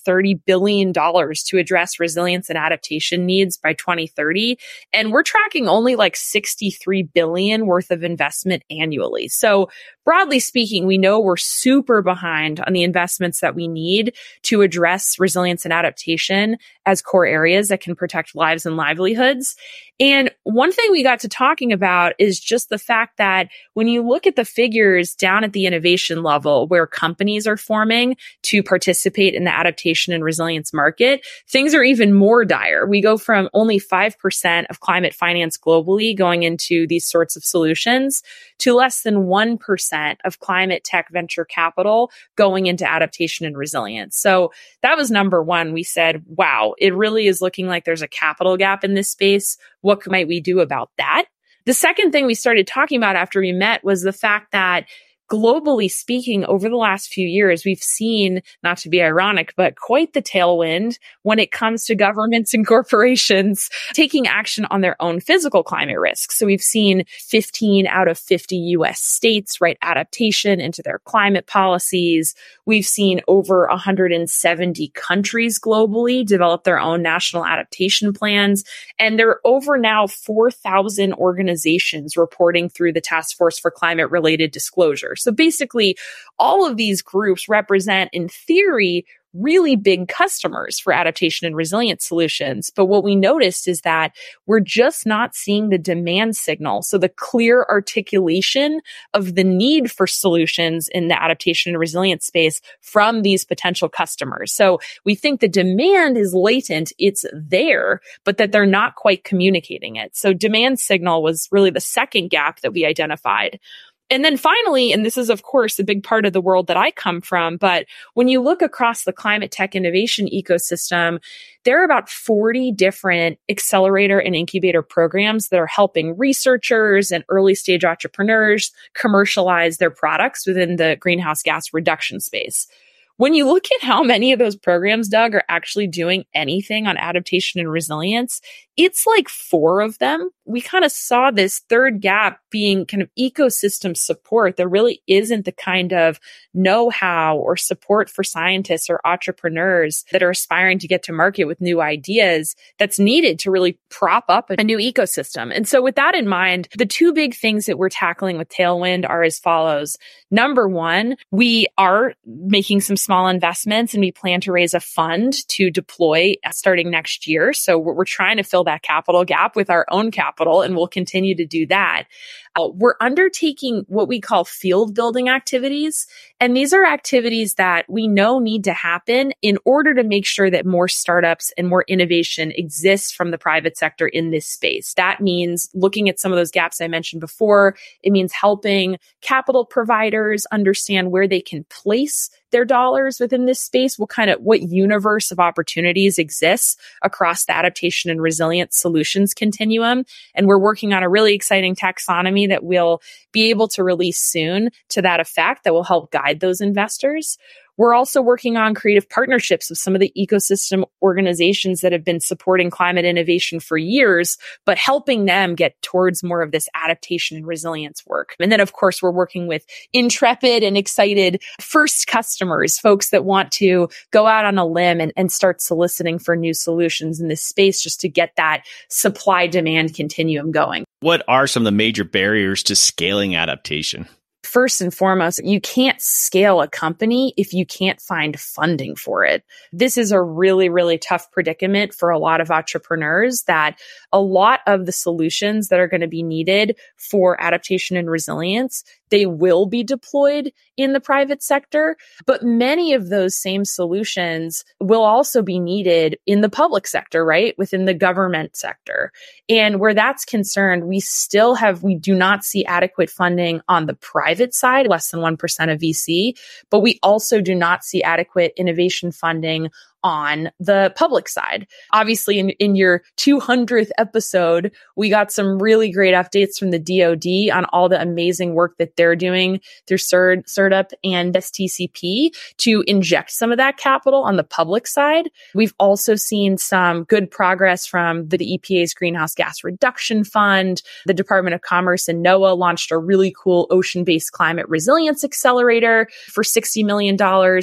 330 billion dollars to address resilience and adaptation needs by 2030. And we're tracking only like 63 billion worth of investment annually. So broadly speaking, we know we're super behind on the investments that we need to address resilience and adaptation as core areas that can protect lives and livelihoods. And one thing we got to talking about is just the fact that when you look at the figures down at the innovation level where companies are forming to participate in the adaptation and resilience market, things are even more dire. We go from only 5% of climate finance globally going into these sorts of solutions to less than 1% of climate tech venture capital going into adaptation and resilience. So that was number one. We said, wow, it really is looking like there's a capital gap in this space. What might we do about that? The second thing we started talking about after we met was the fact that globally speaking, over the last few years, we've seen, not to be ironic, but quite the tailwind when it comes to governments and corporations taking action on their own physical climate risks. So we've seen 15 out of 50 US states write adaptation into their climate policies. We've seen over 170 countries globally develop their own national adaptation plans. And there are over now 4,000 organizations reporting through the Task Force for Climate Related Disclosure. So basically, all of these groups represent, in theory, really big customers for adaptation and resilience solutions. But what we noticed is that we're just not seeing the demand signal. So the clear articulation of the need for solutions in the adaptation and resilience space from these potential customers. So we think the demand is latent. It's there, but that they're not quite communicating it. So demand signal was really the second gap that we identified. And then finally, and this is of course a big part of the world that I come from, but when you look across the climate tech innovation ecosystem, there are about 40 different accelerator and incubator programs that are helping researchers and early stage entrepreneurs commercialize their products within the greenhouse gas reduction space. When you look at how many of those programs, Doug, are actually doing anything on adaptation and resilience, it's like four of them. We kind of saw this third gap being kind of ecosystem support. There really isn't the kind of know how or support for scientists or entrepreneurs that are aspiring to get to market with new ideas that's needed to really prop up a new ecosystem. And so, with that in mind, the two big things that we're tackling with Tailwind are as follows. Number one, we are making some small investments and we plan to raise a fund to deploy uh, starting next year. So, we're, we're trying to fill that capital gap with our own capital, and we'll continue to do that. Uh, we're undertaking what we call field building activities. And these are activities that we know need to happen in order to make sure that more startups and more innovation exists from the private sector in this space. That means looking at some of those gaps I mentioned before. It means helping capital providers understand where they can place their dollars within this space, what kind of, what universe of opportunities exists across the adaptation and resilience solutions continuum. And we're working on a really exciting taxonomy that we'll be able to release soon to that effect that will help guide those investors. We're also working on creative partnerships with some of the ecosystem organizations that have been supporting climate innovation for years, but helping them get towards more of this adaptation and resilience work. And then, of course, we're working with intrepid and excited first customers, folks that want to go out on a limb and, and start soliciting for new solutions in this space just to get that supply demand continuum going. What are some of the major barriers to scaling adaptation? First and foremost, you can't scale a company if you can't find funding for it. This is a really, really tough predicament for a lot of entrepreneurs that a lot of the solutions that are going to be needed for adaptation and resilience, they will be deployed in the private sector, but many of those same solutions will also be needed in the public sector, right? Within the government sector. And where that's concerned, we still have, we do not see adequate funding on the private side, less than 1% of VC, but we also do not see adequate innovation funding on the public side. Obviously, in, in your 200th episode, we got some really great updates from the DoD on all the amazing work that they're doing through SERDP, and ESTCP to inject some of that capital on the public side. We've also seen some good progress from the EPA's Greenhouse Gas Reduction Fund. The Department of Commerce and NOAA launched a really cool ocean based climate resilience accelerator for $60 million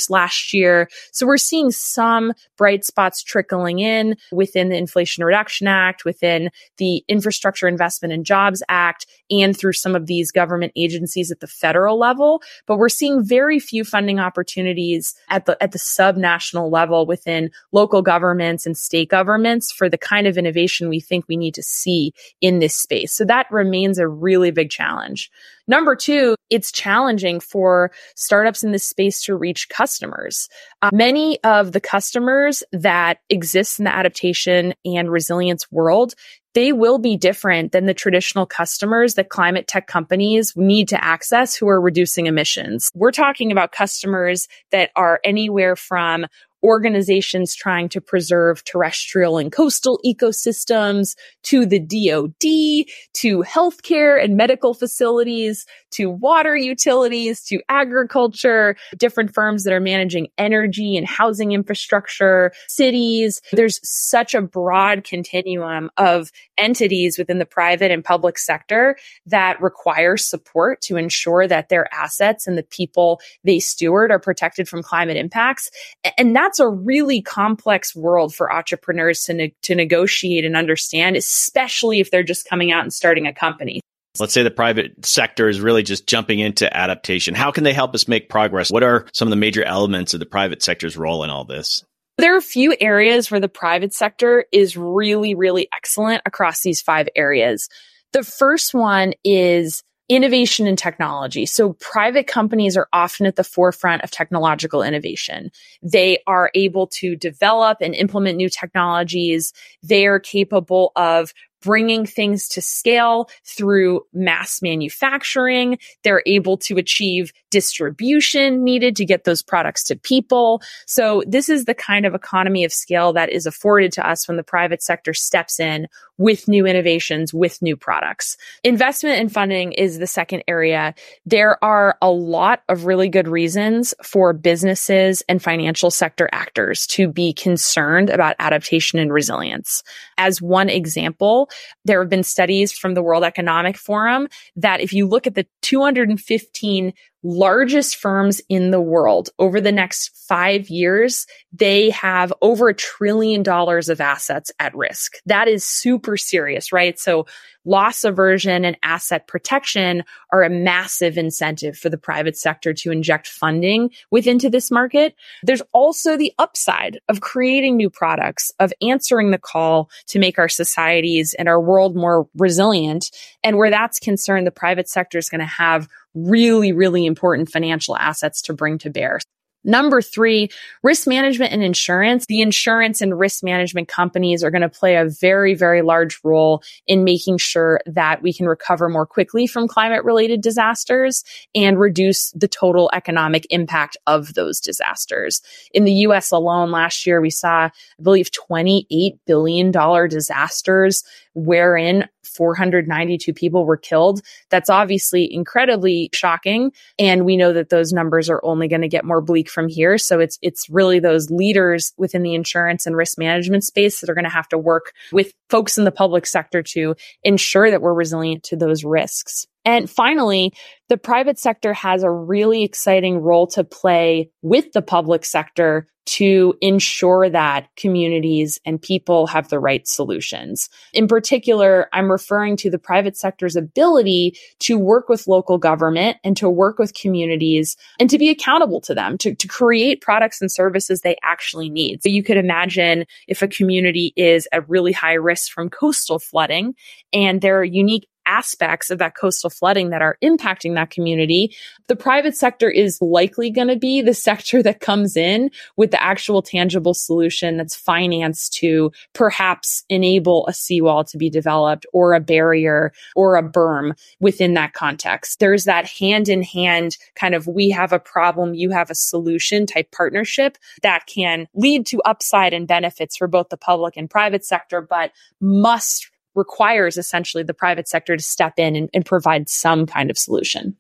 last year. So we're seeing some bright spots trickling in within the Inflation Reduction Act, within the Infrastructure Investment and Jobs Act, and through some of these government agencies at the federal level. But we're seeing very few funding opportunities at the at the subnational level within local governments and state governments for the kind of innovation we think we need to see in this space. So that remains a really big challenge. Number two, it's challenging for startups in this space to reach customers. Uh, many of the customers that exist in the adaptation and resilience world, they will be different than the traditional customers that climate tech companies need to access who are reducing emissions. We're talking about customers that are anywhere from organizations trying to preserve terrestrial and coastal ecosystems to the DoD to healthcare and medical facilities to water utilities to agriculture, different firms that are managing energy and housing infrastructure, cities. There's such a broad continuum of entities within the private and public sector that require support to ensure that their assets and the people they steward are protected from climate impacts. And that's a really complex world for entrepreneurs to, ne- to negotiate and understand, especially if they're just coming out and starting a company. Let's say the private sector is really just jumping into adaptation. How can they help us make progress? What are some of the major elements of the private sector's role in all this? There are a few areas where the private sector is really, really excellent across these five areas. The first one is innovation and technology. So private companies are often at the forefront of technological innovation. They are able to develop and implement new technologies. They are capable of bringing things to scale through mass manufacturing. They're able to achieve distribution needed to get those products to people. So this is the kind of economy of scale that is afforded to us when the private sector steps in with new innovations, with new products. Investment and funding is the second area. There are a lot of really good reasons for businesses and financial sector actors to be concerned about adaptation and resilience. As one example, there have been studies from the World Economic Forum that if you look at the 215 largest firms in the world over the next five years, they have over a trillion dollars of assets at risk. That is super serious, right? So loss aversion and asset protection are a massive incentive for the private sector to inject funding within to this market. There's also the upside of creating new products, of answering the call to make our societies and our world more resilient. And where that's concerned, the private sector is going to have really, really important financial assets to bring to bear. Number three, risk management and insurance. The insurance and risk management companies are going to play a very, very large role in making sure that we can recover more quickly from climate related disasters and reduce the total economic impact of those disasters. In the US alone last year, we saw, I believe, $28 billion disasters wherein 492 people were killed. That's obviously incredibly shocking. And we know that those numbers are only going to get more bleak from here. So it's, it's really those leaders within the insurance and risk management space that are going to have to work with folks in the public sector to ensure that we're resilient to those risks. And finally, the private sector has a really exciting role to play with the public sector to ensure that communities and people have the right solutions. In particular, I'm referring to the private sector's ability to work with local government and to work with communities and to be accountable to them, to, to create products and services they actually need. So you could imagine if a community is at really high risk from coastal flooding and there are unique aspects of that coastal flooding that are impacting that community, the private sector is likely going to be the sector that comes in with the actual tangible solution that's financed to perhaps enable a seawall to be developed or a barrier or a berm within that context. There's that hand in hand kind of we have a problem, you have a solution type partnership that can lead to upside and benefits for both the public and private sector, but must requires essentially the private sector to step in and, and provide some kind of solution.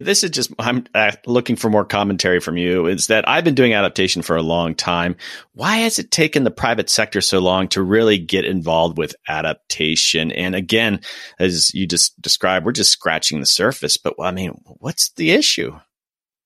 This is just, I'm uh, looking for more commentary from you. Is that I've been doing adaptation for a long time. Why has it taken the private sector so long to really get involved with adaptation? And again, as you just described, we're just scratching the surface. But I mean, what's the issue?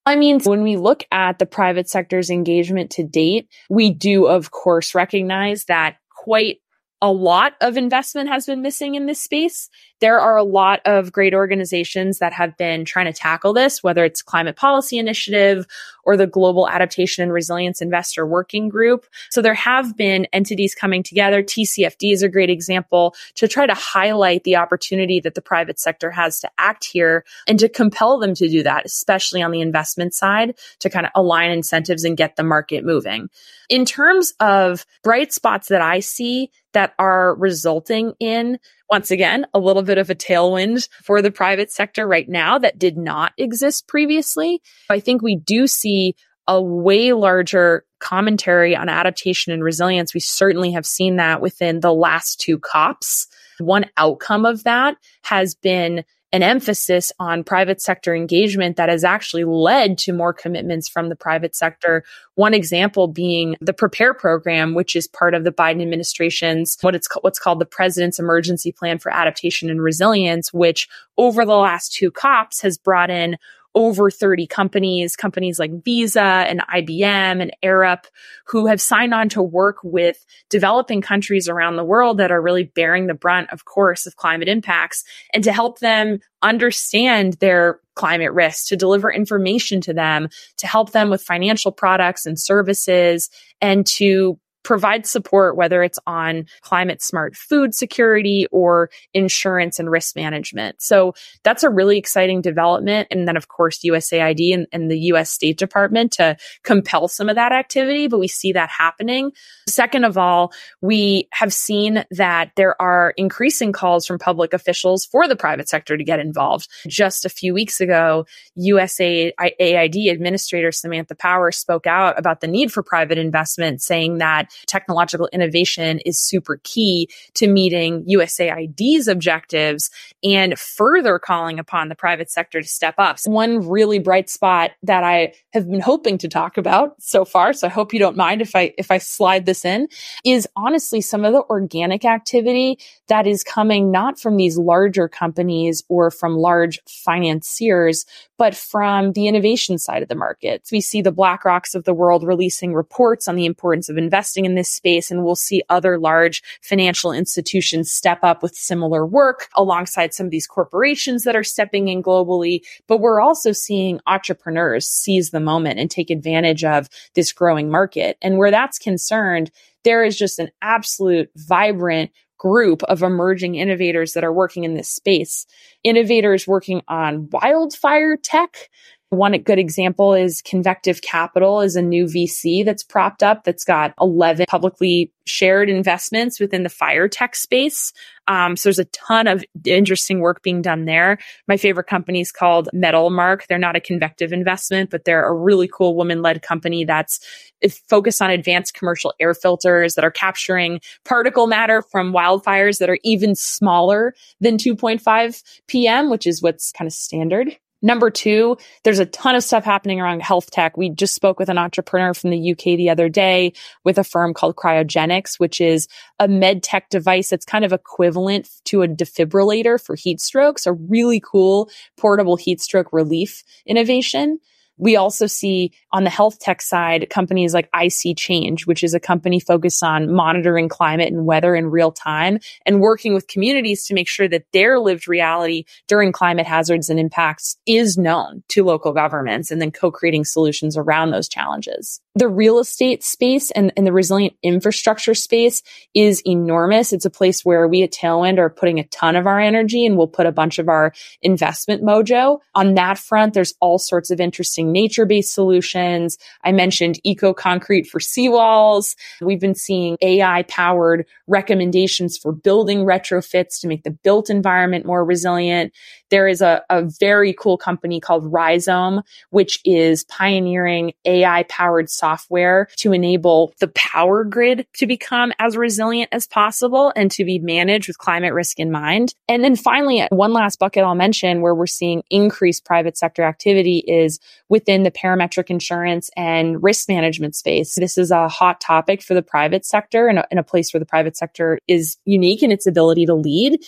I mean, when we look at the private sector's engagement to date, we do, of course, recognize that quite a lot of investment has been missing in this space. There are a lot of great organizations that have been trying to tackle this, whether it's Climate Policy Initiative or the Global Adaptation and Resilience Investor Working Group. So there have been entities coming together. TCFD is a great example to try to highlight the opportunity that the private sector has to act here and to compel them to do that, especially on the investment side to kind of align incentives and get the market moving. In terms of bright spots that I see that are resulting in once again, a little bit of a tailwind for the private sector right now that did not exist previously. I think we do see a way larger commentary on adaptation and resilience. We certainly have seen that within the last two COPs. One outcome of that has been an emphasis on private sector engagement that has actually led to more commitments from the private sector. One example being the Prepare program, which is part of the Biden administration's what it's what's called the President's Emergency Plan for Adaptation and Resilience, which over the last two COPs has brought in over 30 companies, companies like Visa and IBM and Arup, who have signed on to work with developing countries around the world that are really bearing the brunt, of course, of climate impacts and to help them understand their climate risks, to deliver information to them, to help them with financial products and services, and to provide support, whether it's on climate smart food security or insurance and risk management. So that's a really exciting development. And then, of course, USAID and, and, the US State Department to compel some of that activity, but we see that happening. Second of all, we have seen that there are increasing calls from public officials for the private sector to get involved. Just a few weeks ago, USAID Administrator Samantha Power spoke out about the need for private investment, saying that technological innovation is super key to meeting USAID's objectives and further calling upon the private sector to step up. So one really bright spot that I have been hoping to talk about so far, so I hope you don't mind if I if I slide this in, is honestly some of the organic activity that is coming not from these larger companies or from large financiers, but from the innovation side of the market. We see the BlackRocks of the world releasing reports on the importance of investing in this space, and we'll see other large financial institutions step up with similar work alongside some of these corporations that are stepping in globally. But we're also seeing entrepreneurs seize the moment and take advantage of this growing market. And where that's concerned, there is just an absolute vibrant group of emerging innovators that are working in this space. Innovators working on wildfire tech, one good example is Convective Capital is a new VC that's propped up that's got 11 publicly shared investments within the fire tech space. Um, so there's a ton of interesting work being done there. My favorite company is called Metalmark. They're not a convective investment, but they're a really cool woman led company that's focused on advanced commercial air filters that are capturing particle matter from wildfires that are even smaller than 2.5 PM, which is what's kind of standard Number two, there's a ton of stuff happening around health tech. We just spoke with an entrepreneur from the UK the other day with a firm called Cryogenics, which is a med tech device that's kind of equivalent to a defibrillator for heat strokes, a really cool portable heat stroke relief innovation. We also see on the health tech side companies like iSeeChange, which is a company focused on monitoring climate and weather in real time and working with communities to make sure that their lived reality during climate hazards and impacts is known to local governments and then co-creating solutions around those challenges. The real estate space and, and the resilient infrastructure space is enormous. It's a place where we at Tailwind are putting a ton of our energy and we'll put a bunch of our investment mojo. On that front, there's all sorts of interesting nature based solutions. I mentioned eco concrete for seawalls. We've been seeing AI powered recommendations for building retrofits to make the built environment more resilient. There is a, a very cool company called Rhizome, which is pioneering AI powered software to enable the power grid to become as resilient as possible and to be managed with climate risk in mind. And then finally, one last bucket I'll mention where we're seeing increased private sector activity is within the parametric insurance and risk management space. This is a hot topic for the private sector and a, and a place where the private sector is unique in its ability to lead.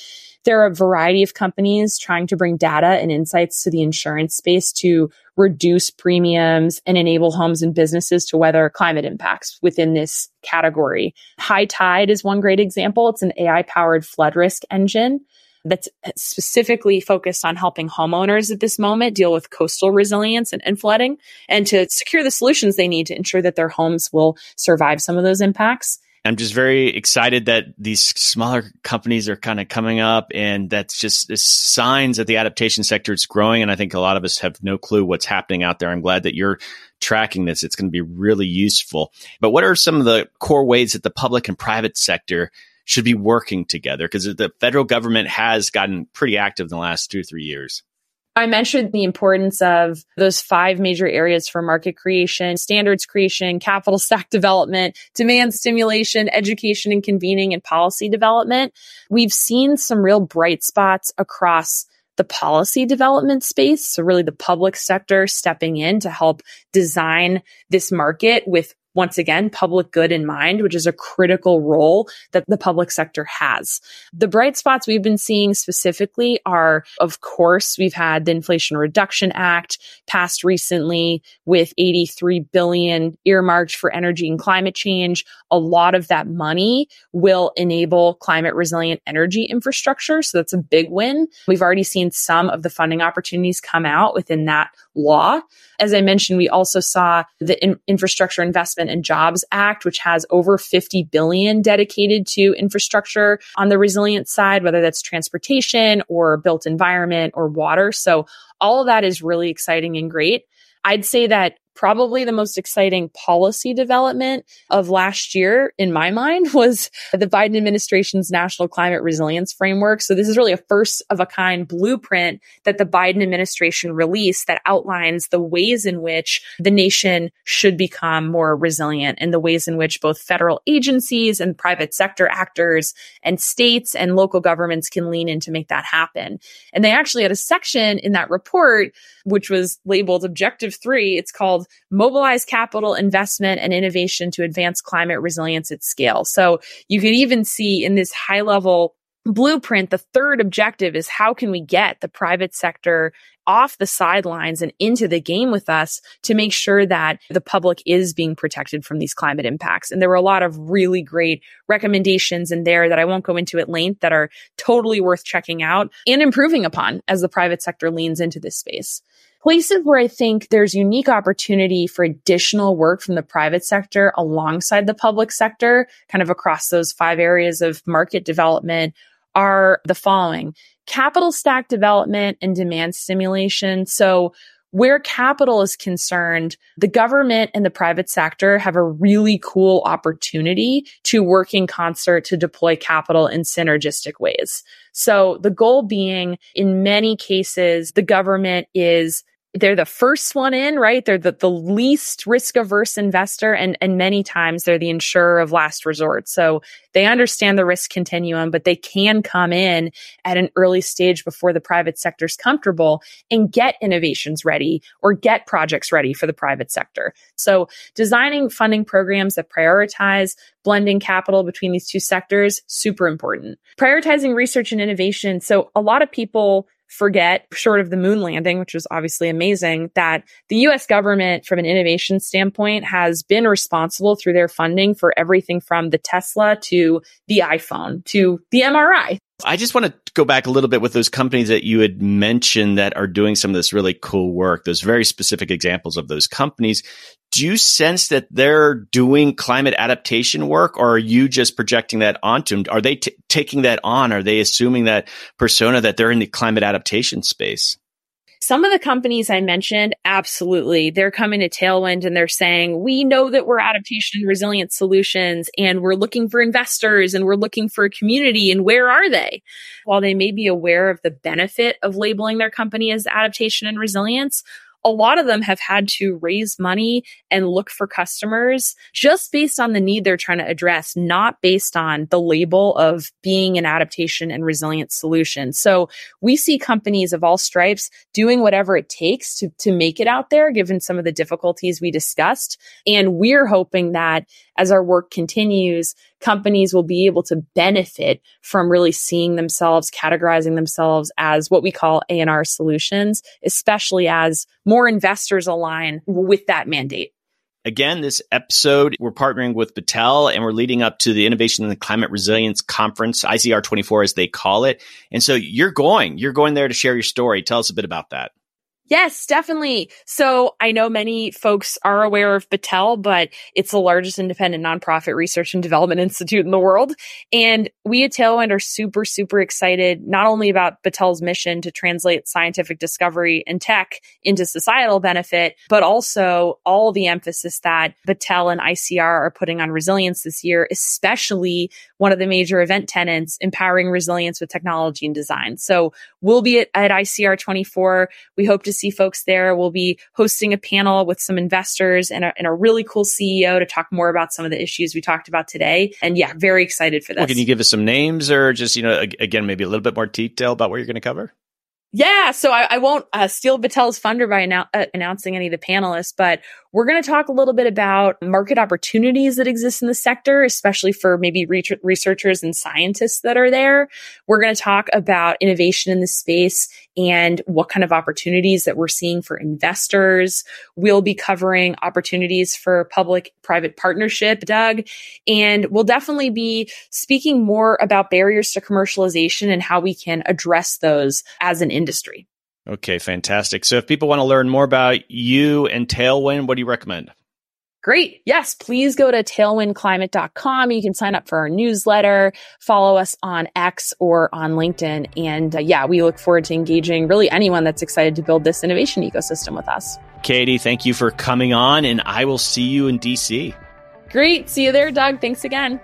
There are a variety of companies trying to bring data and insights to the insurance space to reduce premiums and enable homes and businesses to weather climate impacts within this category. High Tide is one great example. It's an AI powered flood risk engine that's specifically focused on helping homeowners at this moment deal with coastal resilience and, and, flooding and to secure the solutions they need to ensure that their homes will survive some of those impacts. I'm just very excited that these smaller companies are kind of coming up, and that's just signs that the adaptation sector is growing. And I think a lot of us have no clue what's happening out there. I'm glad that you're tracking this. It's going to be really useful. But what are some of the core ways that the public and private sector should be working together? Because the federal government has gotten pretty active in the last two or three years. I mentioned the importance of those five major areas for market creation, standards creation, capital stack development, demand stimulation, education and convening, and policy development. We've seen some real bright spots across the policy development space. So really the public sector stepping in to help design this market with once again, public good in mind, which is a critical role that the public sector has. The bright spots we've been seeing specifically are, of course, we've had the Inflation Reduction Act passed recently with 83 billion earmarked for energy and climate change. A lot of that money will enable climate resilient energy infrastructure. So that's a big win. We've already seen some of the funding opportunities come out within that law. As I mentioned, we also saw the in- Infrastructure Investment and Jobs Act, which has over 50 billion dedicated to infrastructure on the resilience side, whether that's transportation or built environment or water. So all of that is really exciting and great. I'd say that probably the most exciting policy development of last year in my mind was the Biden administration's national climate resilience framework. So this is really a first of a kind blueprint that the Biden administration released that outlines the ways in which the nation should become more resilient and the ways in which both federal agencies and private sector actors and states and local governments can lean in to make that happen. And they actually had a section in that report which was labeled objective three. It's called mobilize capital investment and innovation to advance climate resilience at scale. So you could even see in this high level blueprint, the third objective is how can we get the private sector off the sidelines and into the game with us to make sure that the public is being protected from these climate impacts. And there were a lot of really great recommendations in there that I won't go into at length that are totally worth checking out and improving upon as the private sector leans into this space. Places where I think there's unique opportunity for additional work from the private sector alongside the public sector, kind of across those five areas of market development are the following capital stack development and demand stimulation. So where capital is concerned, the government and the private sector have a really cool opportunity to work in concert to deploy capital in synergistic ways. So the goal being in many cases, the government is they're the first one in, right? They're the, the least risk averse investor. And, and many times they're the insurer of last resort. So they understand the risk continuum, but they can come in at an early stage before the private sector is comfortable and get innovations ready or get projects ready for the private sector. So designing funding programs that prioritize blending capital between these two sectors, super important. Prioritizing research and innovation. So a lot of people forget, short of the moon landing, which was obviously amazing, that the US government, from an innovation standpoint, has been responsible through their funding for everything from the Tesla to the iPhone to the MRI. I just want to go back a little bit with those companies that you had mentioned that are doing some of this really cool work, those very specific examples of those companies. Do you sense that they're doing climate adaptation work or are you just projecting that onto them? Are they t- taking that on? Are they assuming that persona that they're in the climate adaptation space? Some of the companies I mentioned, absolutely, they're coming to Tailwind and they're saying, we know that we're adaptation and resilient solutions and we're looking for investors and we're looking for a community and where are they? While they may be aware of the benefit of labeling their company as adaptation and resilience, a lot of them have had to raise money and look for customers just based on the need they're trying to address, not based on the label of being an adaptation and resilient solution. So we see companies of all stripes doing whatever it takes to, to make it out there, given some of the difficulties we discussed. And we're hoping that as our work continues, companies will be able to benefit from really seeing themselves, categorizing themselves as what we call A&R solutions, especially as more investors align with that mandate. Again, this episode, we're partnering with Battelle and we're leading up to the Innovation and the Climate Resilience Conference, ICR 24 as they call it. And so you're going, you're going there to share your story. Tell us a bit about that. Yes, definitely. So I know many folks are aware of Battelle, but it's the largest independent nonprofit research and development institute in the world. And we at Tailwind are super, super excited, not only about Battelle's mission to translate scientific discovery and tech into societal benefit, but also all the emphasis that Battelle and ICR are putting on resilience this year, especially one of the major event tenants, empowering resilience with technology and design. So we'll be at, at ICR 24. We hope to see folks there. We'll be hosting a panel with some investors and a, and a really cool CEO to talk more about some of the issues we talked about today. And yeah, very excited for this. Well, can you give us some names or just, you know, again, maybe a little bit more detail about what you're going to cover? Yeah, so I, I won't uh, steal Battelle's thunder by annou- uh, announcing any of the panelists, but we're going to talk a little bit about market opportunities that exist in the sector, especially for maybe re- researchers and scientists that are there. We're going to talk about innovation in the space and what kind of opportunities that we're seeing for investors. We'll be covering opportunities for public private partnership, Doug, and we'll definitely be speaking more about barriers to commercialization and how we can address those as an industry. Okay, fantastic. So if people want to learn more about you and Tailwind, what do you recommend? Great. Yes, please go to tailwindclimate.com. You can sign up for our newsletter, follow us on X or on LinkedIn. And uh, yeah, we look forward to engaging really anyone that's excited to build this innovation ecosystem with us. Katie, thank you for coming on, and I will see you in DC. Great. See you there, Doug. Thanks again.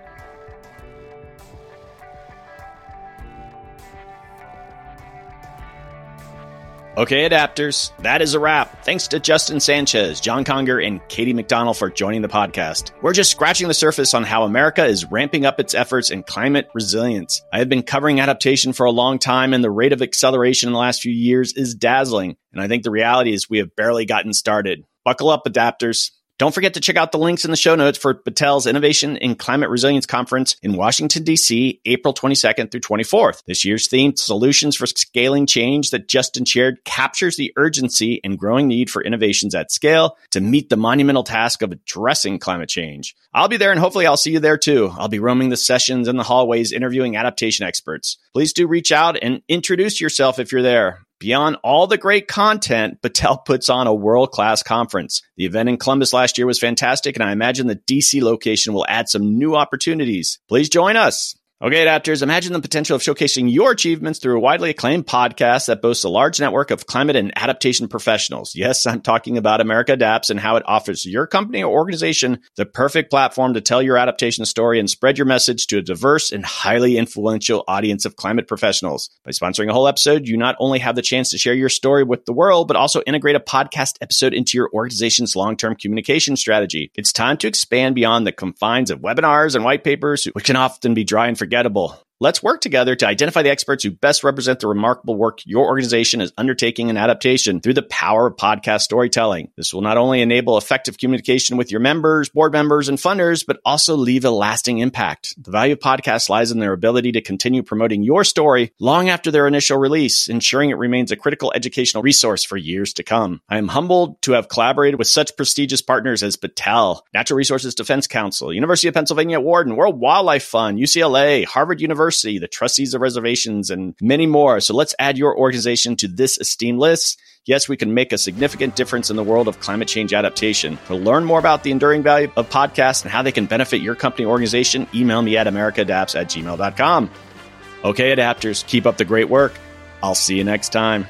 Okay, adapters, that is a wrap. Thanks to Justin Sanchez, John Conger, and Katie MacDonald for joining the podcast. We're just scratching the surface on how America is ramping up its efforts in climate resilience. I have been covering adaptation for a long time, and the rate of acceleration in the last few years is dazzling. And I think the reality is we have barely gotten started. Buckle up, adapters. Don't forget to check out the links in the show notes for Battelle's Innovation in Climate Resilience Conference in Washington, D.C., April 22nd through 24th. This year's theme, Solutions for Scaling Change, that Justin shared, captures the urgency and growing need for innovations at scale to meet the monumental task of addressing climate change. I'll be there and hopefully I'll see you there too. I'll be roaming the sessions and the hallways interviewing adaptation experts. Please do reach out and introduce yourself if you're there. Beyond all the great content, Battelle puts on a world class conference. The event in Columbus last year was fantastic, and I imagine the DC location will add some new opportunities. Please join us. Okay, adapters, imagine the potential of showcasing your achievements through a widely acclaimed podcast that boasts a large network of climate and adaptation professionals. Yes, I'm talking about America Adapts and how it offers your company or organization the perfect platform to tell your adaptation story and spread your message to a diverse and highly influential audience of climate professionals. By sponsoring a whole episode, you not only have the chance to share your story with the world, but also integrate a podcast episode into your organization's long-term communication strategy. It's time to expand beyond the confines of webinars and white papers, which can often be dry and unforgettable. Let's work together to identify the experts who best represent the remarkable work your organization is undertaking in adaptation through the power of podcast storytelling. This will not only enable effective communication with your members, board members, and funders, but also leave a lasting impact. The value of podcasts lies in their ability to continue promoting your story long after their initial release, ensuring it remains a critical educational resource for years to come. I am humbled to have collaborated with such prestigious partners as Battelle, Natural Resources Defense Council, University of Pennsylvania Wharton, World Wildlife Fund, UCLA, Harvard University, The trustees of reservations, and many more. So let's add your organization to this esteemed list. Yes, we can make a significant difference in the world of climate change adaptation. To learn more about the enduring value of podcasts and how they can benefit your company organization, email me at americaadapts at gmail.com. Okay, adapters, keep up the great work. I'll see you next time.